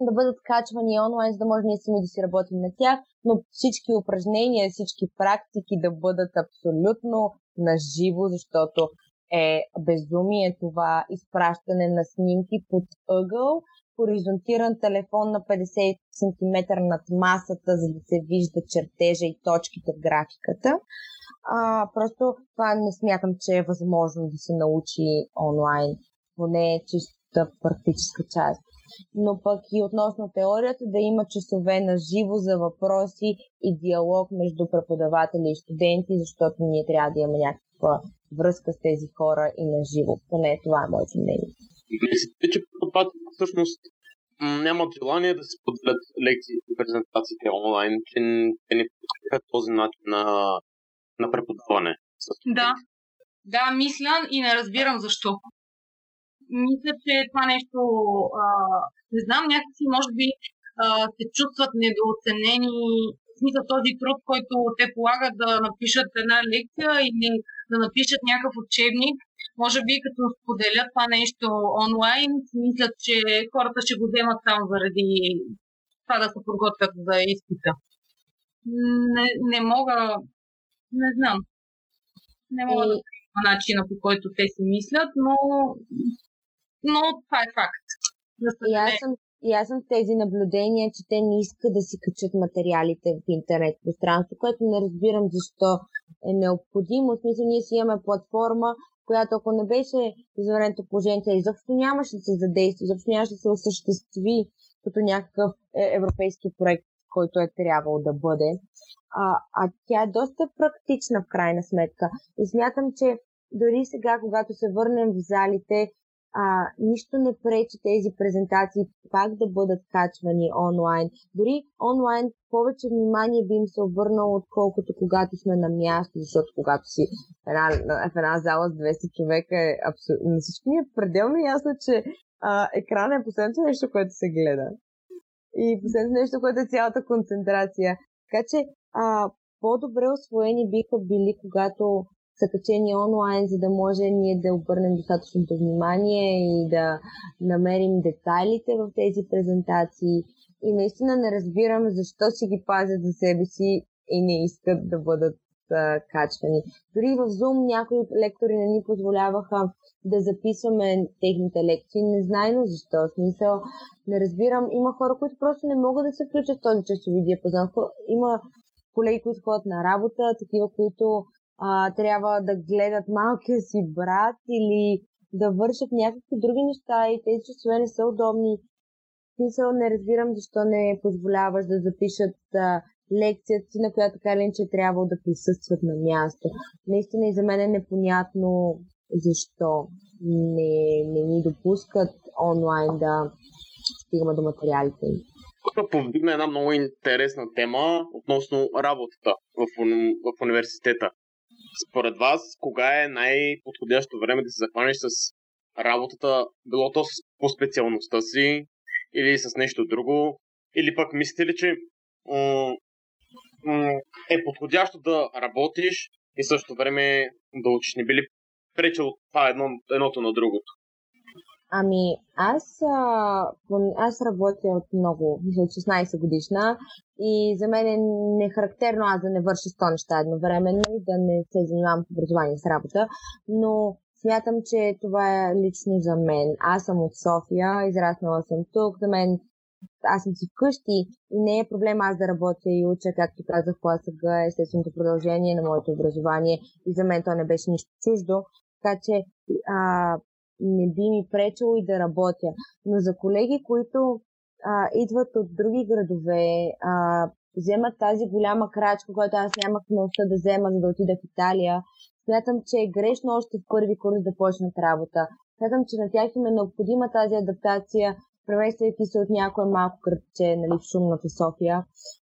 [SPEAKER 4] да бъдат качвани онлайн, за да може ние сами да си работим на тях, но всички упражнения, всички практики да бъдат абсолютно наживо, защото е безумие това изпращане на снимки под ъгъл, хоризонтиран телефон на 50 см над масата, за да се вижда чертежа и точките в графиката. А, просто това не смятам, че е възможно да се научи онлайн, поне е чиста практическа част. Но пък и относно теорията да има часове на живо за въпроси и диалог между преподаватели и студенти, защото ние трябва да имаме някаква връзка с тези хора и на живо. Поне това е моето мнение.
[SPEAKER 1] Мислите, че преподаватели всъщност нямат желание да се поделят лекции и презентациите онлайн, че не подкрепят този начин на, на преподаване?
[SPEAKER 2] Да. Да, мисля и не разбирам защо. Мисля, че това нещо, а, не знам, някакси може би а, се чувстват недооценени. В смисъл този труд, който те полагат да напишат една лекция или да напишат някакъв учебник, може би като споделят това нещо онлайн, мислят, че хората ще го вземат само заради това да се подготвят за изпита. Не, не мога, не знам. Не мога и... да кажа начина по който те си мислят, но, но това е факт.
[SPEAKER 4] И аз съм и аз съм тези наблюдения, че те не искат да си качат материалите в интернет пространство, което не разбирам защо е необходимо. В смисъл, ние си имаме платформа, която ако не беше извънредното положение, изобщо нямаше да се задейства, изобщо нямаше да се осъществи като някакъв е, европейски проект, който е трябвало да бъде. А, а тя е доста практична в крайна сметка. И смятам, че дори сега, когато се върнем в залите, а, нищо не пречи тези презентации пак да бъдат качвани онлайн. Дори онлайн повече внимание би им се обърнало, отколкото когато сме на място, защото когато си в една, в една зала с 200 човека е абсолютно... На всички ни е пределно ясно, че а, екрана е последното нещо, което се гледа. И последното нещо, което е цялата концентрация. Така че а, по-добре освоени биха били, когато са качени онлайн, за да може ние да обърнем достатъчното внимание и да намерим детайлите в тези презентации. И наистина не разбирам защо си ги пазят за себе си и не искат да бъдат а, качвани. Дори в Zoom някои лектори не ни позволяваха да записваме техните лекции, незнайно защо. Смисъл, не разбирам. Има хора, които просто не могат да се включат в този часови диапазон. Има колеги, които ходят на работа, такива, които а, трябва да гледат малкия си брат или да вършат някакви други неща и тези часове не са удобни. Смисъл не разбирам защо не позволяваш да запишат а, лекцията си, на която така че трябвало да присъстват на място. Наистина и за мен е непонятно защо не, не ни допускат онлайн да стигаме до материалите им.
[SPEAKER 1] Тук повдигна една много интересна тема относно работата в, в университета. Според вас, кога е най-подходящо време да се захванеш с работата, било то по специалността си или с нещо друго? Или пък мислите ли, че м- м- е подходящо да работиш и също време да учиш? Не би ли пречил това едно, едното на другото?
[SPEAKER 4] Ами, аз, а, аз работя от много, мисля, 16 годишна и за мен е нехарактерно аз да не върша 100 неща едновременно и да не се занимавам в образование с работа, но смятам, че това е лично за мен. Аз съм от София, израснала съм тук, за мен аз съм си вкъщи и не е проблем аз да работя и уча, както казах, КСГ е естественото продължение на моето образование и за мен то не беше нищо чуждо. Така че а, не би ми пречило и да работя. Но за колеги, които а, идват от други градове, а, вземат тази голяма крачка, която аз нямах носа да взема, за да отида в Италия, смятам, че е грешно още в първи курс да почнат работа. Смятам, че на тях им е необходима тази адаптация, премествайки се от някое малко кръгче нали, в шумната София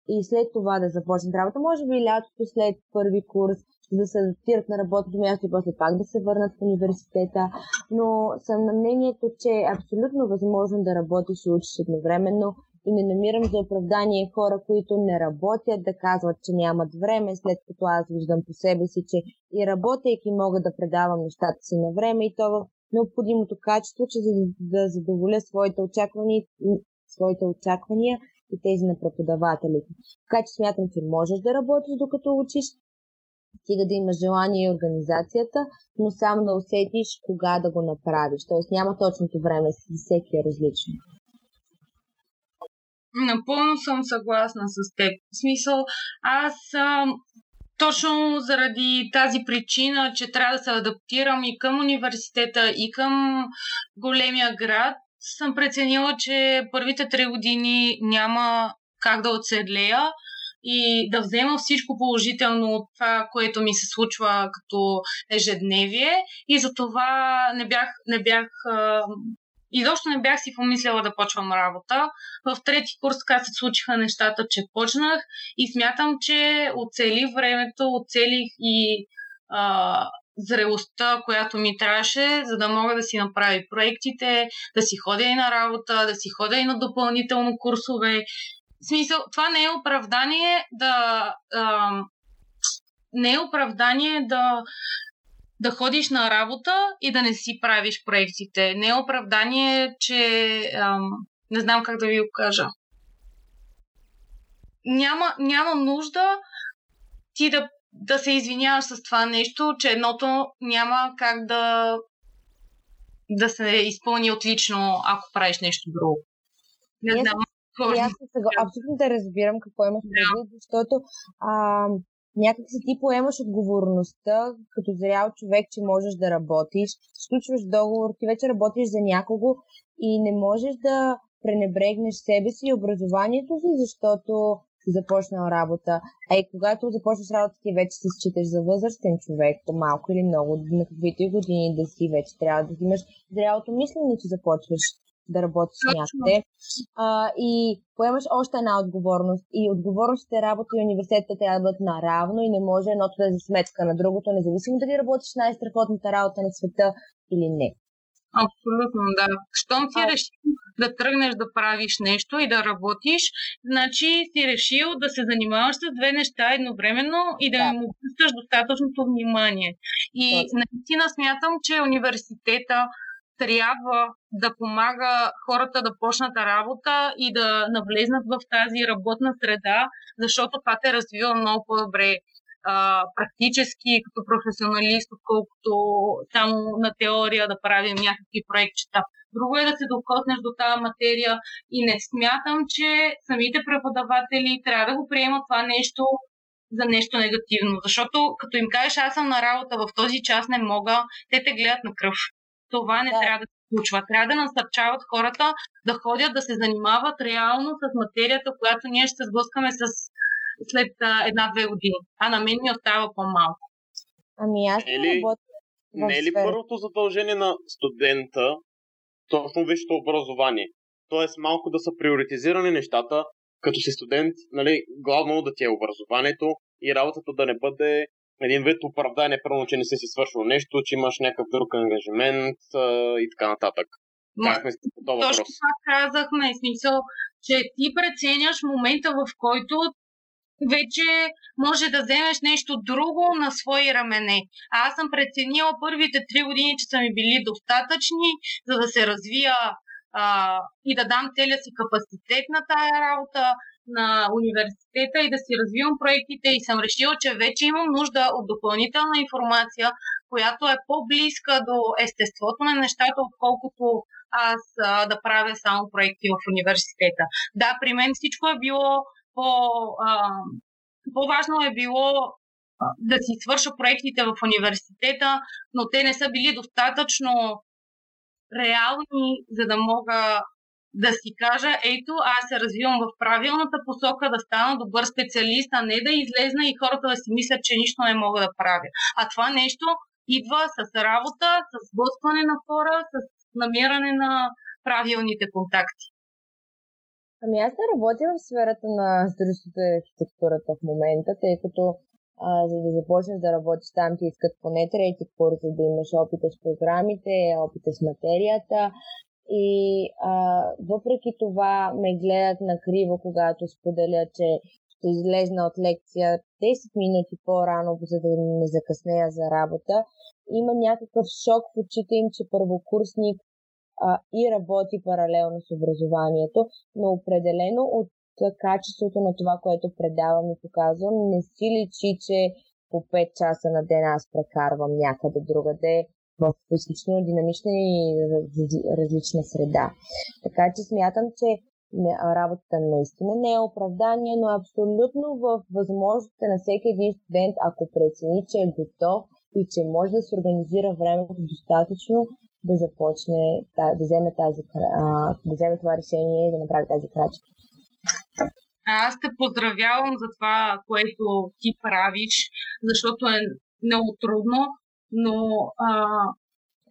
[SPEAKER 4] и след това да започнат работа. Може би лятото след първи курс да се адаптират на работното място и после пак да се върнат в университета. Но съм на мнението, че е абсолютно възможно да работиш и учиш едновременно и не намирам за оправдание хора, които не работят, да казват, че нямат време, след като аз виждам по себе си, че и работейки мога да предавам нещата си на време и то в необходимото качество, че за да задоволя своите очаквания, своите очаквания и тези на преподавателите. Така че смятам, че можеш да работиш докато учиш, стига да имаш желание и организацията, но само да усетиш кога да го направиш. Тоест няма точното време, всеки е различно.
[SPEAKER 2] Напълно съм съгласна с теб. В смисъл, аз точно заради тази причина, че трябва да се адаптирам и към университета, и към големия град, съм преценила, че първите три години няма как да оцелея и да взема всичко положително от това, което ми се случва като ежедневие. И за това не бях, не бях Изобщо не бях си помисляла да почвам работа. В трети курс така се случиха нещата, че почнах и смятам, че оцелих времето, оцелих и а, зрелостта, която ми трябваше, за да мога да си направя проектите, да си ходя и на работа, да си ходя и на допълнително курсове. В смисъл, това не е оправдание да. А, не е оправдание да да ходиш на работа и да не си правиш проектите. Не е оправдание, че ам, не знам как да ви го кажа. Няма, няма нужда ти да, да се извиняваш с това нещо, че едното няма как да, да се изпълни отлично, ако правиш нещо друго. Не
[SPEAKER 4] знам. Аз абсолютно да разбирам какво имаш предвид, да. защото а, някак си ти поемаш отговорността като зрял човек, че можеш да работиш, сключваш договор, ти вече работиш за някого и не можеш да пренебрегнеш себе си и образованието си, защото си започнал работа. А и когато започнеш работа, ти вече се считаш за възрастен човек, по-малко или много, на каквито и години да си, вече трябва да имаш зрялото мислене, че започваш да работиш някъде. А, и поемаш още една отговорност. И отговорностите, работа и университета трябва да бъдат наравно и не може едното да е за сметка на другото, независимо дали работиш най-страхотната работа на света или не.
[SPEAKER 2] Абсолютно, да. Щом си а... решил да тръгнеш да правиш нещо и да работиш, значи си решил да се занимаваш с две неща едновременно и да, да. му пускаш достатъчното внимание. И Точно. наистина смятам, че университета трябва да помага хората да почнат работа и да навлезнат в тази работна среда, защото това те развива много по-добре а, практически като професионалист, отколкото само на теория да правим някакви проектчета. Друго е да се докоснеш до тази материя и не смятам, че самите преподаватели трябва да го приемат това нещо за нещо негативно. Защото като им кажеш аз съм на работа в този час не мога, те те гледат на кръв. Това не да. трябва да се случва. Трябва да насърчават хората да ходят, да се занимават реално с материята, която ние ще се сблъскаме с след една-две години. А на мен ми остава по-малко.
[SPEAKER 4] Ами аз не ли,
[SPEAKER 1] не е ли първото задължение на студента точно висшето образование? Тоест малко да са приоритизирани нещата, като си студент, нали, главно да ти е образованието и работата да не бъде един вид оправдание, първо, че не си си свършил нещо, че имаш някакъв друг ангажимент а, и така нататък. Как мислите по
[SPEAKER 2] този въпрос? Точно това казахме, смисъл, че ти преценяш момента, в който вече може да вземеш нещо друго на свои рамене. А аз съм преценила първите три години, че са ми били достатъчни, за да се развия а, и да дам целия си капацитет на тая работа, на университета и да си развивам проектите и съм решила, че вече имам нужда от допълнителна информация, която е по-близка до естеството на нещата, отколкото аз а, да правя само проекти в университета. Да, при мен всичко е било по, а, по-важно е било да си свърша проектите в университета, но те не са били достатъчно реални, за да мога да си кажа, ето, аз се развивам в правилната посока да стана добър специалист, а не да излезна и хората да си мислят, че нищо не мога да правя. А това нещо идва с работа, с сблъскване на хора, с намиране на правилните контакти.
[SPEAKER 4] Ами аз не работя в сферата на строителството и архитектурата в момента, тъй като а, за да започнеш да работиш там ти искат поне трети курс, да имаш опита с програмите, опита с материята и а, въпреки това ме гледат на криво, когато споделя, че ще излезна от лекция 10 минути по-рано, за да не закъснея за работа. има някакъв шок в очите им, че първокурсник а, и работи паралелно с образованието, но определено от качеството на това, което предавам и показвам, не си личи, че по 5 часа на ден аз прекарвам някъде другаде в изключително динамична и различна среда. Така че смятам, че работата наистина не е оправдание, но е абсолютно в възможността на всеки един студент, ако прецени, че е готов и че може да се организира времето достатъчно, да започне, да, вземе, тази, да вземе това решение и да направи тази крачка.
[SPEAKER 2] Аз те поздравявам за това, което ти правиш, защото е много трудно, но а,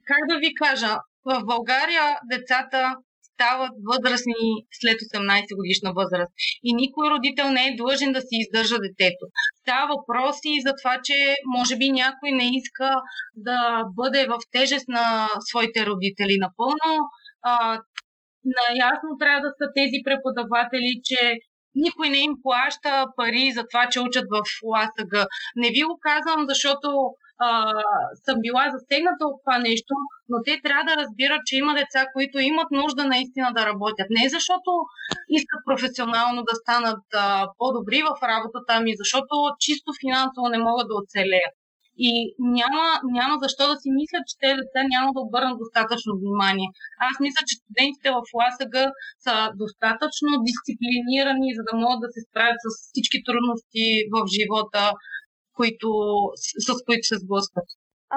[SPEAKER 2] как да ви кажа, в България децата стават възрастни след 18 годишна възраст. И никой родител не е длъжен да си издържа детето. Става въпроси за това, че може би някой не иска да бъде в тежест на своите родители. Напълно а, наясно трябва да са тези преподаватели, че никой не им плаща пари за това, че учат в ЛАСАГ. Не ви го казвам, защото а, съм била засегната от това нещо, но те трябва да разбират, че има деца, които имат нужда наистина да работят. Не защото искат професионално да станат а, по-добри в работата ми, защото чисто финансово не могат да оцелеят. И няма, няма защо да си мислят, че те деца няма да обърнат достатъчно внимание. Аз мисля, че студентите в ЛАСАГ са достатъчно дисциплинирани, за да могат да се справят с всички трудности в живота, които, с, с които се сблъскват?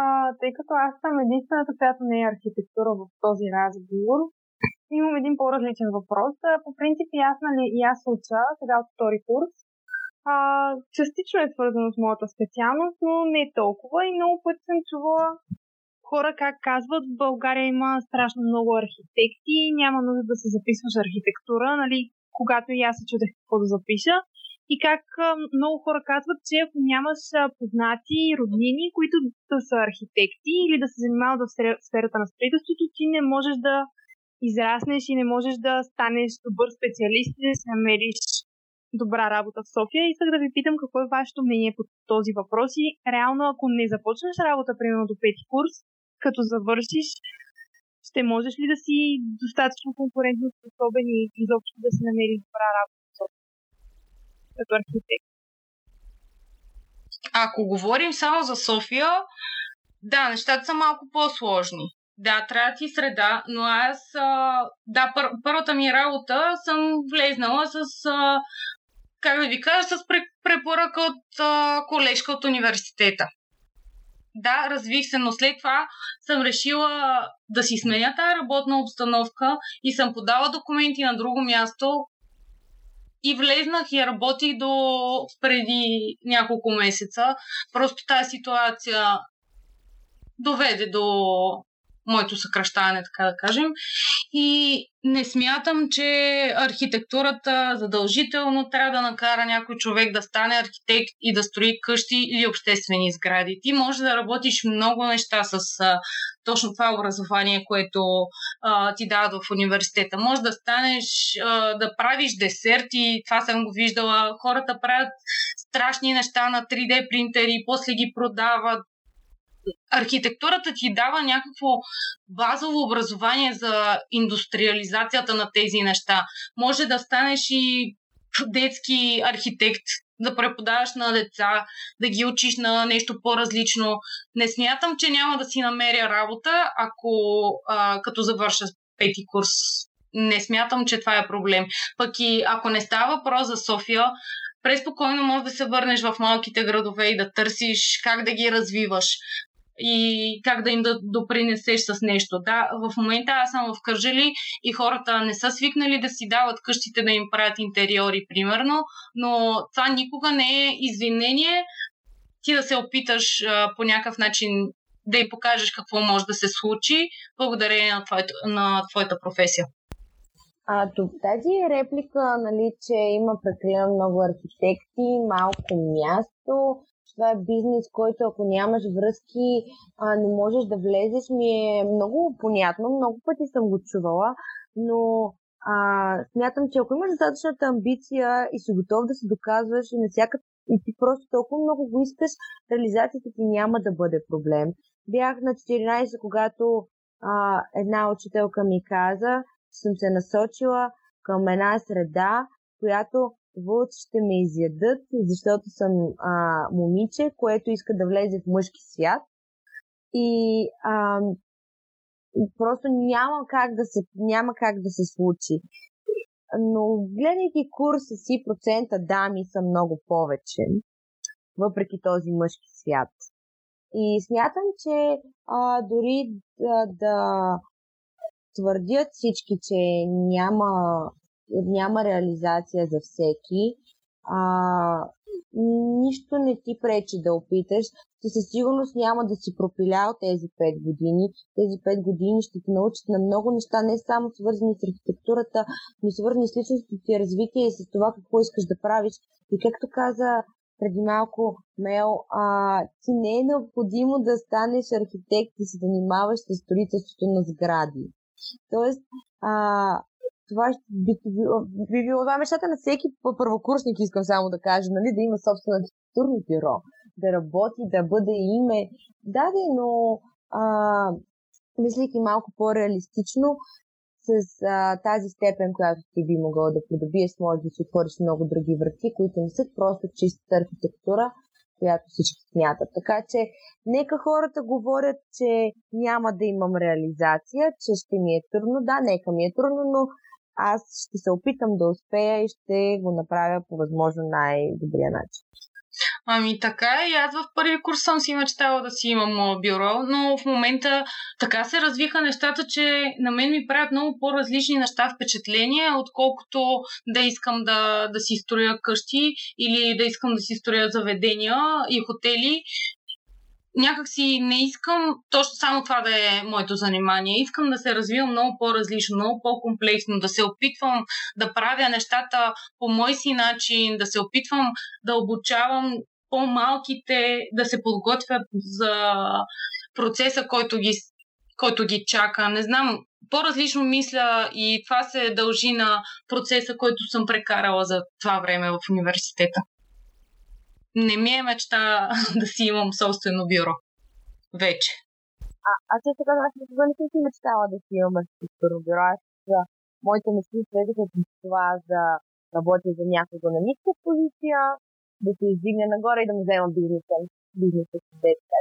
[SPEAKER 3] А, тъй като аз съм единствената, която не е архитектура в този разговор, имам един по-различен въпрос. По принцип и аз, нали, и аз уча сега от втори курс. А, частично е свързано с моята специалност, но не толкова и много пъти съм чувала хора как казват, в България има страшно много архитекти, няма нужда да се записваш архитектура, нали, когато и аз се чудех какво да запиша и как много хора казват, че ако нямаш познати роднини, които да са архитекти или да се занимават в сферата на строителството, ти не можеш да израснеш и не можеш да станеш добър специалист и да се намериш добра работа в София. Исках да ви питам какво е вашето мнение по този въпрос и реално ако не започнеш работа примерно до пети курс, като завършиш, ще можеш ли да си достатъчно конкурентно способен и изобщо да си намериш добра работа? Като архитект.
[SPEAKER 2] Ако говорим само за София, да, нещата са малко по-сложни. Да, трябва ти среда, но аз, да, пър, първата ми работа съм влезнала с, как да ви кажа, с препоръка от колежка от университета. Да, развих се, но след това съм решила да си сменя тази работна обстановка и съм подала документи на друго място, и влезнах и работих до преди няколко месеца. Просто тази ситуация доведе до моето съкръщаване, така да кажем. И не смятам, че архитектурата задължително трябва да накара някой човек да стане архитект и да строи къщи или обществени сгради. Ти можеш да работиш много неща с а, точно това образование, което а, ти дават в университета. Може да станеш, а, да правиш десерти, това съм го виждала. Хората правят страшни неща на 3D принтери, после ги продават архитектурата ти дава някакво базово образование за индустриализацията на тези неща. Може да станеш и детски архитект, да преподаваш на деца, да ги учиш на нещо по-различно. Не смятам, че няма да си намеря работа, ако а, като завърша пети курс. Не смятам, че това е проблем. Пък и ако не става въпрос за София, преспокойно можеш да се върнеш в малките градове и да търсиш как да ги развиваш и как да им да допринесеш с нещо. Да, в момента аз съм в Кържели и хората не са свикнали да си дават къщите да им правят интериори, примерно, но това никога не е извинение ти да се опиташ а, по някакъв начин да им покажеш какво може да се случи благодарение на твоята, на твоята професия.
[SPEAKER 4] А, тази реплика, нали, че има прекалено много архитекти, малко място, това е бизнес, който ако нямаш връзки, а, не можеш да влезеш, ми е много понятно. Много пъти съм го чувала, но а, смятам, че ако имаш достатъчната амбиция и си готов да се доказваш и на всяка и ти просто толкова много го искаш, реализацията ти няма да бъде проблем. Бях на 14, когато а, една учителка ми каза, че съм се насочила към една среда, която вълците ме изядат, защото съм а, момиче, което иска да влезе в мъжки свят. И а, просто няма как да се, няма как да се случи. Но гледайки курса си, процента дами са много повече, въпреки този мъжки свят. И смятам, че а, дори да, да твърдят всички, че няма, няма реализация за всеки, а, нищо не ти пречи да опиташ. Ти със сигурност няма да си пропилял тези 5 години. Тези 5 години ще ти научат на много неща, не само свързани с архитектурата, но свързани с личностното ти развитие и с това какво искаш да правиш. И както каза преди малко Мел, а, ти не е необходимо да станеш архитект и се занимаваш с строителството на сгради. Тоест, а, това би, би, би било това мечтата на всеки първокурсник, искам само да кажа, нали, да има собствено архитектурно бюро, да работи, да бъде име. Да, да, но а, мислейки малко по-реалистично, с а, тази степен, която ти би могъл да придобиеш, може да си отвориш много други врати, които не са просто чиста архитектура, която всички смятат. Така че нека хората говорят, че няма да имам реализация, че ще ми е трудно. Да, нека ми е трудно, но аз ще се опитам да успея и ще го направя по възможно най-добрия начин.
[SPEAKER 2] Ами така и аз в първи курс съм си мечтала да си имам бюро, но в момента така се развиха нещата, че на мен ми правят много по-различни неща впечатления, отколкото да искам да, да си строя къщи или да искам да си строя заведения и хотели някак си не искам точно само това да е моето занимание. Искам да се развивам много по-различно, много по-комплексно, да се опитвам да правя нещата по мой си начин, да се опитвам да обучавам по-малките да се подготвят за процеса, който ги, който ги чака. Не знам, по-различно мисля и това се дължи на процеса, който съм прекарала за това време в университета не ми е мечта да си имам собствено бюро. Вече.
[SPEAKER 4] А, аз също така, аз никога не съм си мечтала да си имам архитектурно бюро. Аз за моите мечти следваха към това да работя за някого на ниска позиция, да се издигне нагоре и да му взема бизнеса, бизнеса си деца.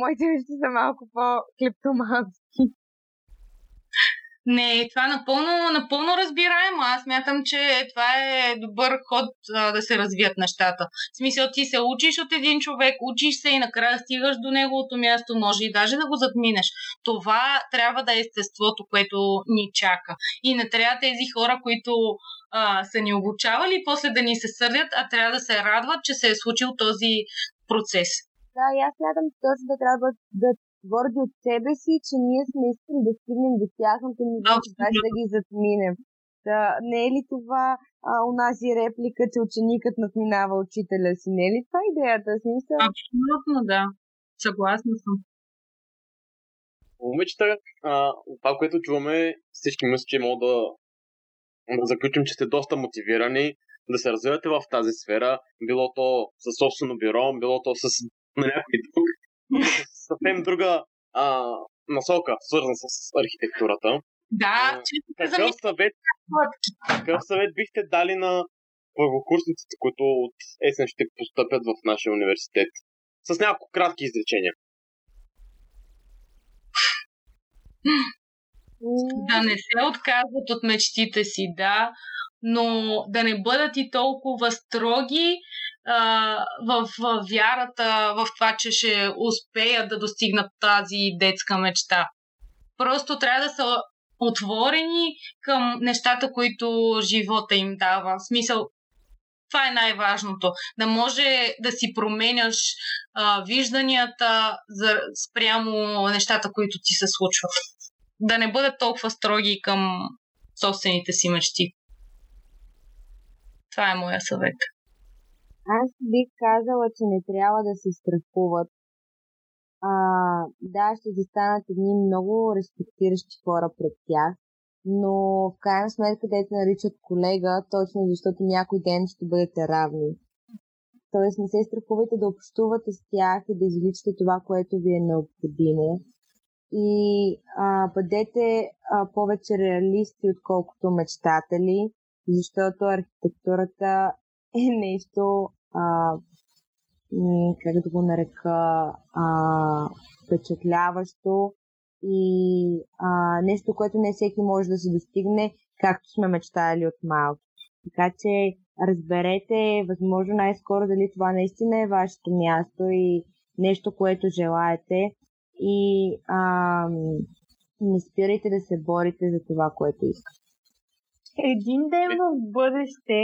[SPEAKER 4] Моите мечти са малко по-клептомански.
[SPEAKER 2] Не, това напълно, напълно разбираемо. Аз мятам, че това е добър ход а, да се развият нещата. В смисъл, ти се учиш от един човек, учиш се и накрая стигаш до неговото място, може и даже да го задминеш. Това трябва да е естеството, което ни чака. И не трябва тези хора, които а, са ни обучавали, после да ни се сърдят, а трябва да се радват, че се е случил този процес.
[SPEAKER 4] Да, и аз смятам, че точно да трябва да горди от себе си, че ние сме искали да стигнем до тяхното ниво, че да ги затминем. Да, не е ли това а, унази реплика, че ученикът надминава учителя си? Не е ли това идеята? Смисъл?
[SPEAKER 2] Абсолютно, да. Съгласна съм.
[SPEAKER 1] Момичета, а, това, което чуваме, всички мисля, че мога да, да заключим, че сте доста мотивирани да се развивате в тази сфера, било то със собствено бюро, било то с на някой друг съвсем друга а, насока, свързана с архитектурата.
[SPEAKER 2] Да,
[SPEAKER 1] а, какъв, съвет, какъв съвет бихте дали на първокурсниците, които от есен ще постъпят в нашия университет? С няколко кратки изречения.
[SPEAKER 2] Да не се отказват от мечтите си, да, но да не бъдат и толкова строги а, в, в вярата, в това, че ще успеят да достигнат тази детска мечта. Просто трябва да са отворени към нещата, които живота им дава. В смисъл, това е най-важното. Да може да си променяш а, вижданията за, спрямо нещата, които ти се случват. Да не бъдат толкова строги към собствените си мечти. Това е моя съвет.
[SPEAKER 4] Аз бих казала, че не трябва да се страхуват. А, да, ще застанат едни много респектиращи хора пред тях, но в крайна сметка те те наричат колега, точно защото някой ден ще бъдете равни. Тоест не се страхувайте да общувате с тях и да извличате това, което ви е необходимо. И а, бъдете а, повече реалисти, отколкото мечтатели, защото архитектурата е нещо, а, как да го нарека, а, впечатляващо и а, нещо, което не всеки може да се достигне, както сме мечтали от малко. Така че разберете възможно най-скоро дали това наистина е вашето място и нещо, което желаете и а, не спирайте да се борите за това, което искате.
[SPEAKER 3] Един ден в бъдеще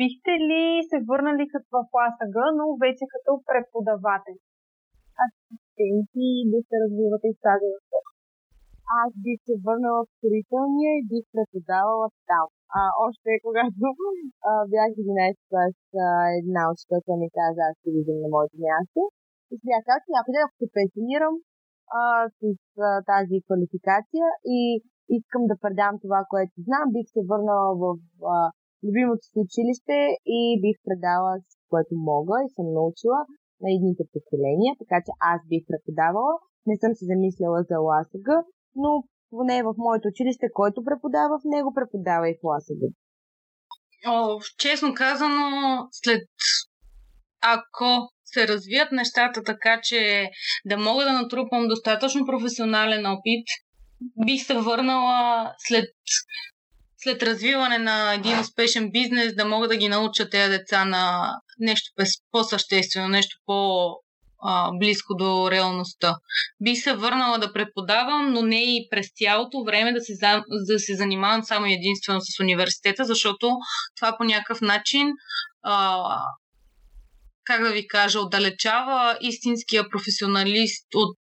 [SPEAKER 3] бихте ли се върнали като в АСАГ, но вече като преподавател? Асистенти да се развивате и тази
[SPEAKER 4] Аз бих се върнала в строителния и бих преподавала там. А, още когато а, бях 11 клас, една учителка ми каза, аз ще видим на моето място. И си бях казала, някъде, ако се пенсионирам а, с а, тази квалификация и искам да предам това, което знам, бих се върнала в а, любимото си училище и бих предала което мога и съм научила на едните поколения, така че аз бих преподавала. Не съм се замисляла за ЛАСГ, но поне в моето училище, който преподава в него, преподава и в ЛАСГ.
[SPEAKER 2] О, честно казано, след ако се развият нещата така, че да мога да натрупам достатъчно професионален опит, бих се върнала след, след развиване на един успешен бизнес, да мога да ги науча тези деца на нещо по-съществено, нещо по- близко до реалността. Бих се върнала да преподавам, но не и през цялото време да се, да се занимавам само единствено с университета, защото това по някакъв начин а, как да ви кажа, отдалечава истинския професионалист от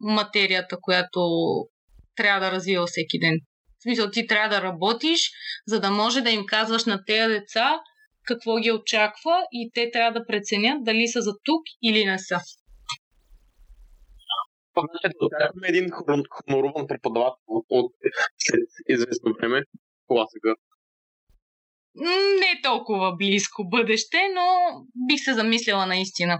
[SPEAKER 2] материята, която трябва да развива всеки ден. В смисъл, ти трябва да работиш, за да може да им казваш на тези деца какво ги очаква и те трябва да преценят дали са за тук или не са.
[SPEAKER 1] Един хоноруван преподавател от след известно време, класика.
[SPEAKER 2] Не толкова близко бъдеще, но бих се замисляла наистина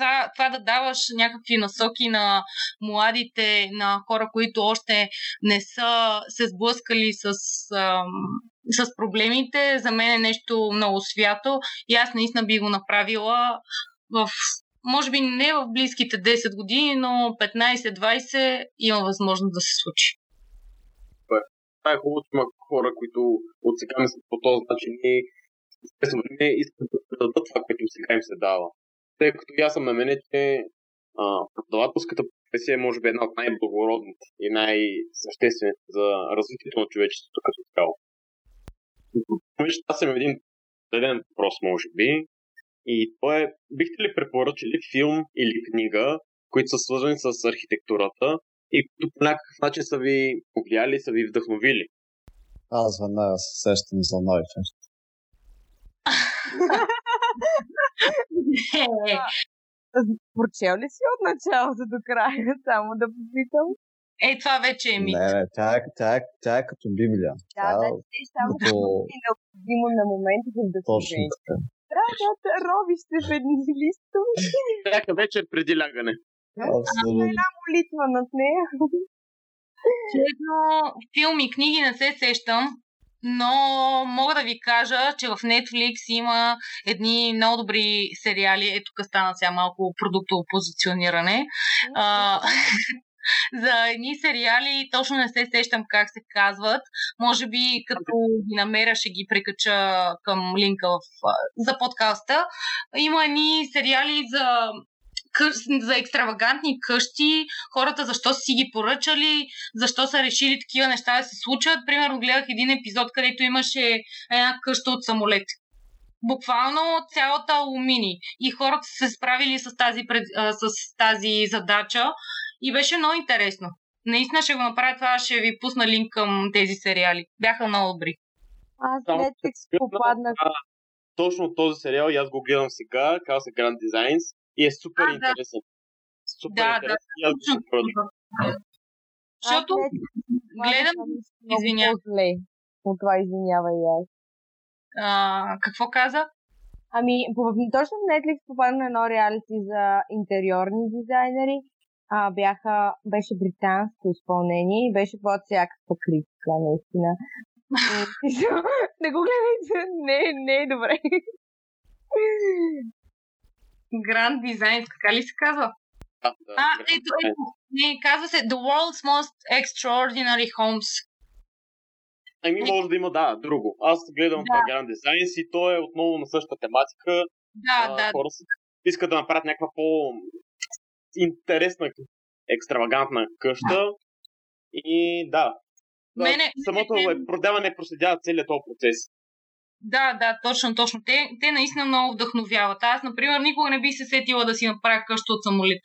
[SPEAKER 2] това, това да даваш някакви насоки на младите, на хора, които още не са се сблъскали с, с проблемите, за мен е нещо много свято и аз наистина би го направила в може би не в близките 10 години, но 15-20 има възможност да се случи.
[SPEAKER 1] Това е хубаво, че има хора, които от сега мислят по този начин и естествено не искат да дадат това, което сега им се дава тъй като аз съм на мене, че а, преподавателската професия е може би една от най-благородните и най-съществените за развитието на човечеството като цяло. Аз съм един даден въпрос, може би. И то е, бихте ли препоръчали филм или книга, които са свързани с архитектурата и които по някакъв начин са ви повлияли, са ви вдъхновили?
[SPEAKER 5] Аз веднага се сещам за Нойфест.
[SPEAKER 4] Прочел ли си от началото до края? Само да попитам.
[SPEAKER 2] Е, това вече е мит.
[SPEAKER 5] Не, не, тя, тя, тя е като Библия.
[SPEAKER 4] Да, да, е само като... е необходимо на момента за да
[SPEAKER 5] Точно така.
[SPEAKER 4] Трябва да робиш се в едни листове.
[SPEAKER 1] Всяка вечер преди лягане.
[SPEAKER 4] Абсолютно. една молитва над нея.
[SPEAKER 2] Честно, филми и книги не се сещам, но мога да ви кажа, че в Netflix има едни много добри сериали. Ето тук стана сега малко продуктово позициониране. А, за едни сериали, точно не се сещам как се казват. Може би като ги намеря ще ги прекача към линка в, за подкаста. Има едни сериали за за екстравагантни къщи, хората защо са си ги поръчали, защо са решили такива неща да се случат. Примерно гледах един епизод, където имаше една къща от самолет. Буквално цялата алумини. И хората са се справили с тази, пред... с тази задача и беше много интересно. Наистина ще го направя това, ще ви пусна линк към тези сериали. Бяха много добри.
[SPEAKER 4] Аз Netflix попаднах.
[SPEAKER 1] Точно този сериал и аз го гледам сега, казва се Grand Designs и е супер а, интересен. Супер
[SPEAKER 2] да,
[SPEAKER 1] интересен.
[SPEAKER 2] Да, да. Защото гледам... Извинявай.
[SPEAKER 4] От това извинявай и аз.
[SPEAKER 2] А, какво каза?
[SPEAKER 4] Ами, точно в Netflix попадна на едно реалити за интериорни дизайнери. А, бяха, беше британско изпълнение и беше под всякаква критика, наистина. Не го гледайте, не, не е добре.
[SPEAKER 2] Гранд дизайн, така ли се казва?
[SPEAKER 1] Да, да,
[SPEAKER 2] А, ето, ето. Не, казва се The World's Most Extraordinary Homes.
[SPEAKER 1] Ами може да има, да, друго. Аз гледам
[SPEAKER 2] Да.
[SPEAKER 1] Grand Designs и то е отново на същата тематика.
[SPEAKER 2] Да,
[SPEAKER 1] А,
[SPEAKER 2] да.
[SPEAKER 1] Хора си- искат да направят някаква по-интересна, екстравагантна къща. И да.
[SPEAKER 2] Мене-
[SPEAKER 1] самото е, продаване проследява целият този процес.
[SPEAKER 2] Да, да, точно, точно. Те, те наистина много вдъхновяват. Аз, например, никога не би се сетила да си направя къща от самолет.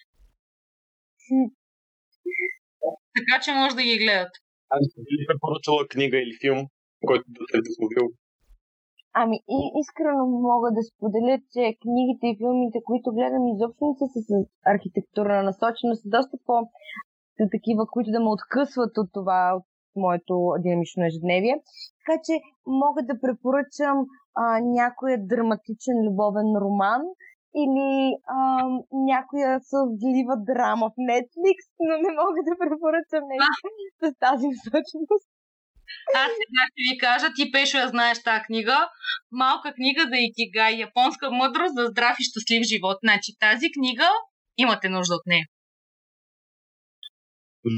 [SPEAKER 2] така че може да ги гледат.
[SPEAKER 1] Аз би препоръчала книга или филм, който да те е вдъхновил.
[SPEAKER 4] Ами и искрено мога да споделя, че книгите и филмите, които гледам, изобщо не са с архитектурна насоченост, са доста по са такива, които да ме откъсват от това, от моето динамично ежедневие. Така че мога да препоръчам а, някоя драматичен любовен роман или а, някоя сълзлива драма в Netflix, но не мога да препоръчам нещо с тази насоченост.
[SPEAKER 2] Аз сега ще ви кажа, ти Пешо я знаеш тази книга. Малка книга за икигай, японска мъдрост за здрав и щастлив живот. Значи тази книга имате нужда от нея.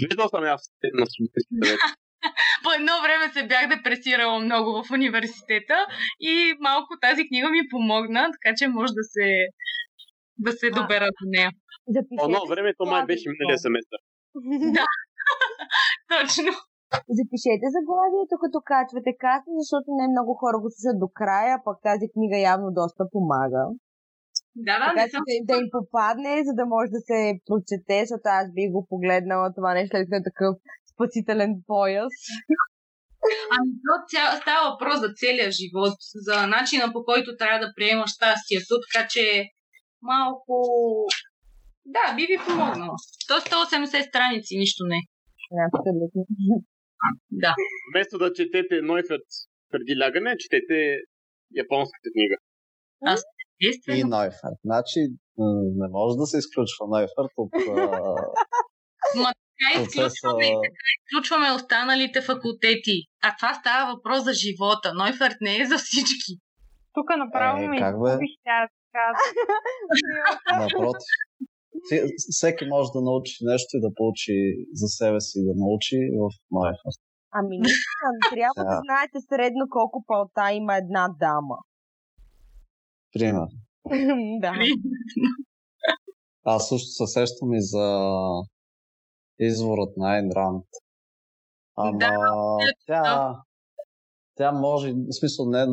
[SPEAKER 1] Виждал съм аз на.
[SPEAKER 2] По едно време се бях депресирала много в университета и малко тази книга ми помогна, така че може да се, да се добера до нея.
[SPEAKER 1] Едно
[SPEAKER 4] си
[SPEAKER 1] време то май беше миналия семестър.
[SPEAKER 2] Точно.
[SPEAKER 4] Запишете заглавието, като качвате каса, защото не много хора го слушат до края, пък тази книга явно доста помага.
[SPEAKER 2] Да, да,
[SPEAKER 4] така
[SPEAKER 2] не
[SPEAKER 4] че
[SPEAKER 2] съм...
[SPEAKER 4] да, да им попадне, за да може да се прочете, защото аз би го погледнала това нещо, след като е такъв спасителен пояс.
[SPEAKER 2] Ами, то ця... става въпрос за целия живот, за начина по който трябва да приемаш щастието, така че малко... Да, би ви помогнало. То 180 страници, нищо не.
[SPEAKER 4] Не, абсолютно.
[SPEAKER 2] Да.
[SPEAKER 1] Вместо да четете Нойфет преди лягане, четете японската книга.
[SPEAKER 5] И
[SPEAKER 2] Естествено.
[SPEAKER 5] Нойферт. Значи м, не може да се изключва Нойферт от а,
[SPEAKER 2] Така
[SPEAKER 5] процеса.
[SPEAKER 2] изключваме, изключваме останалите факултети. А това става въпрос за живота. Нойферт не е за всички.
[SPEAKER 3] Тук направо
[SPEAKER 5] Е,
[SPEAKER 3] ми
[SPEAKER 5] как бе?
[SPEAKER 3] да.
[SPEAKER 5] Напротив. Всеки- може да научи нещо и да получи за себе си да научи в Нойферт.
[SPEAKER 4] Ами наистина, трябва да знаете средно колко палта има една дама.
[SPEAKER 5] Пример.
[SPEAKER 4] да.
[SPEAKER 5] Аз също се сещам и за изворът на Айн Ранд. Ама
[SPEAKER 2] Да,
[SPEAKER 5] тя, тя може, в смисъл не е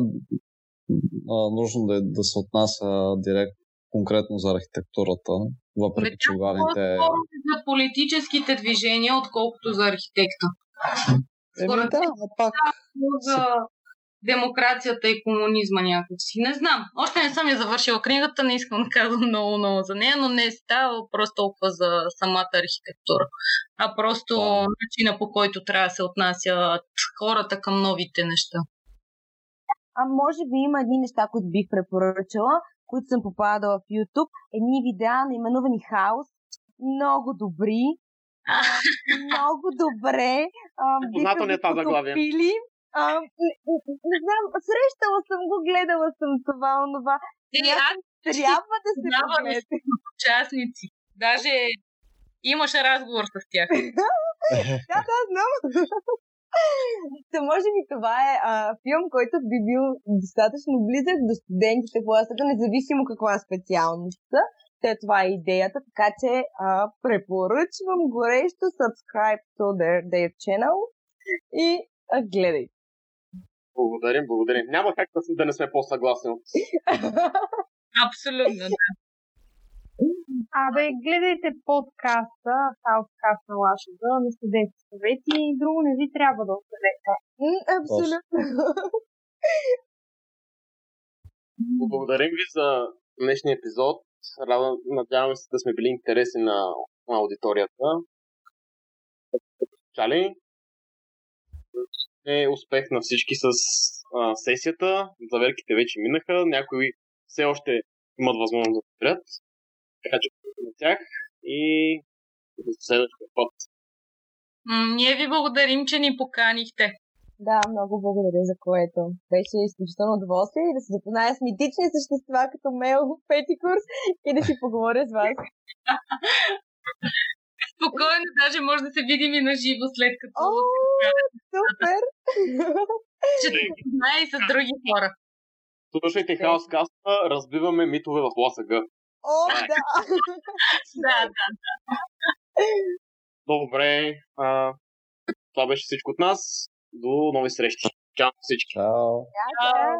[SPEAKER 5] нужно да, да се отнася директно конкретно за архитектурата, въпреки че главните...
[SPEAKER 2] По-скоро за политическите движения, отколкото за архитекта.
[SPEAKER 5] Еми
[SPEAKER 2] според
[SPEAKER 5] да, но пак
[SPEAKER 2] За демокрацията и комунизма някакси. Не знам. Още не съм я завършила книгата, не искам да казвам много, много за нея, но не става въпрос толкова за самата архитектура, а просто
[SPEAKER 5] Да.
[SPEAKER 2] начина по който трябва да се отнасят хората към новите неща.
[SPEAKER 4] А може би има едни неща, които бих препоръчала, които съм попадала в YouTube. Едни видеа, наименувани Хаос. Много добри. А, много добре. Биха
[SPEAKER 1] не е това заглавие.
[SPEAKER 4] А, не, не- знам, срещала съм го, гледала съм това, онова.
[SPEAKER 2] Е, аз
[SPEAKER 4] Трябва да се погледне.
[SPEAKER 2] участници. Даже имаше разговор с тях.
[SPEAKER 4] Да, да, знам. Та може би това е а, филм, който би бил достатъчно близък до студентите в класата, независимо каква специалност са. Те това е идеята, така че а, препоръчвам горещо subscribe to their, their channel и а, гледай.
[SPEAKER 1] Благодарим, благодарим. Няма как да, си- да не сме по-съгласни.
[SPEAKER 2] Абсолютно. Да.
[SPEAKER 3] Абе, гледайте подкаста Хаускаст на Лашада на студентски съвети и друго не ви трябва да оставете.
[SPEAKER 4] Абсолютно.
[SPEAKER 1] Благодарим ви за днешния епизод. Радвам, надяваме се да сме били интересни на, на аудиторията. Чали? Е успех на всички с а, сесията. Заверките вече минаха. Някои все още имат възможност да спрят. Така че на тях и до следващия път.
[SPEAKER 2] М, ние ви благодарим, че ни поканихте.
[SPEAKER 4] Да, много благодаря за което. Беше изключително удоволствие и да се запозная с митични същества като Мел в пети курс и да си поговоря с вас.
[SPEAKER 2] Спокойно, даже може да се видим и на живо след като
[SPEAKER 4] О, супер!
[SPEAKER 2] ще се знае и с други хора.
[SPEAKER 1] Слушайте Хаоскаста, разбиваме митове в ласъга.
[SPEAKER 4] О, да!
[SPEAKER 2] Да, да.
[SPEAKER 1] Добре, а, това беше всичко от нас. До нови срещи. Чао на всички!
[SPEAKER 5] Чао!
[SPEAKER 4] Да, да.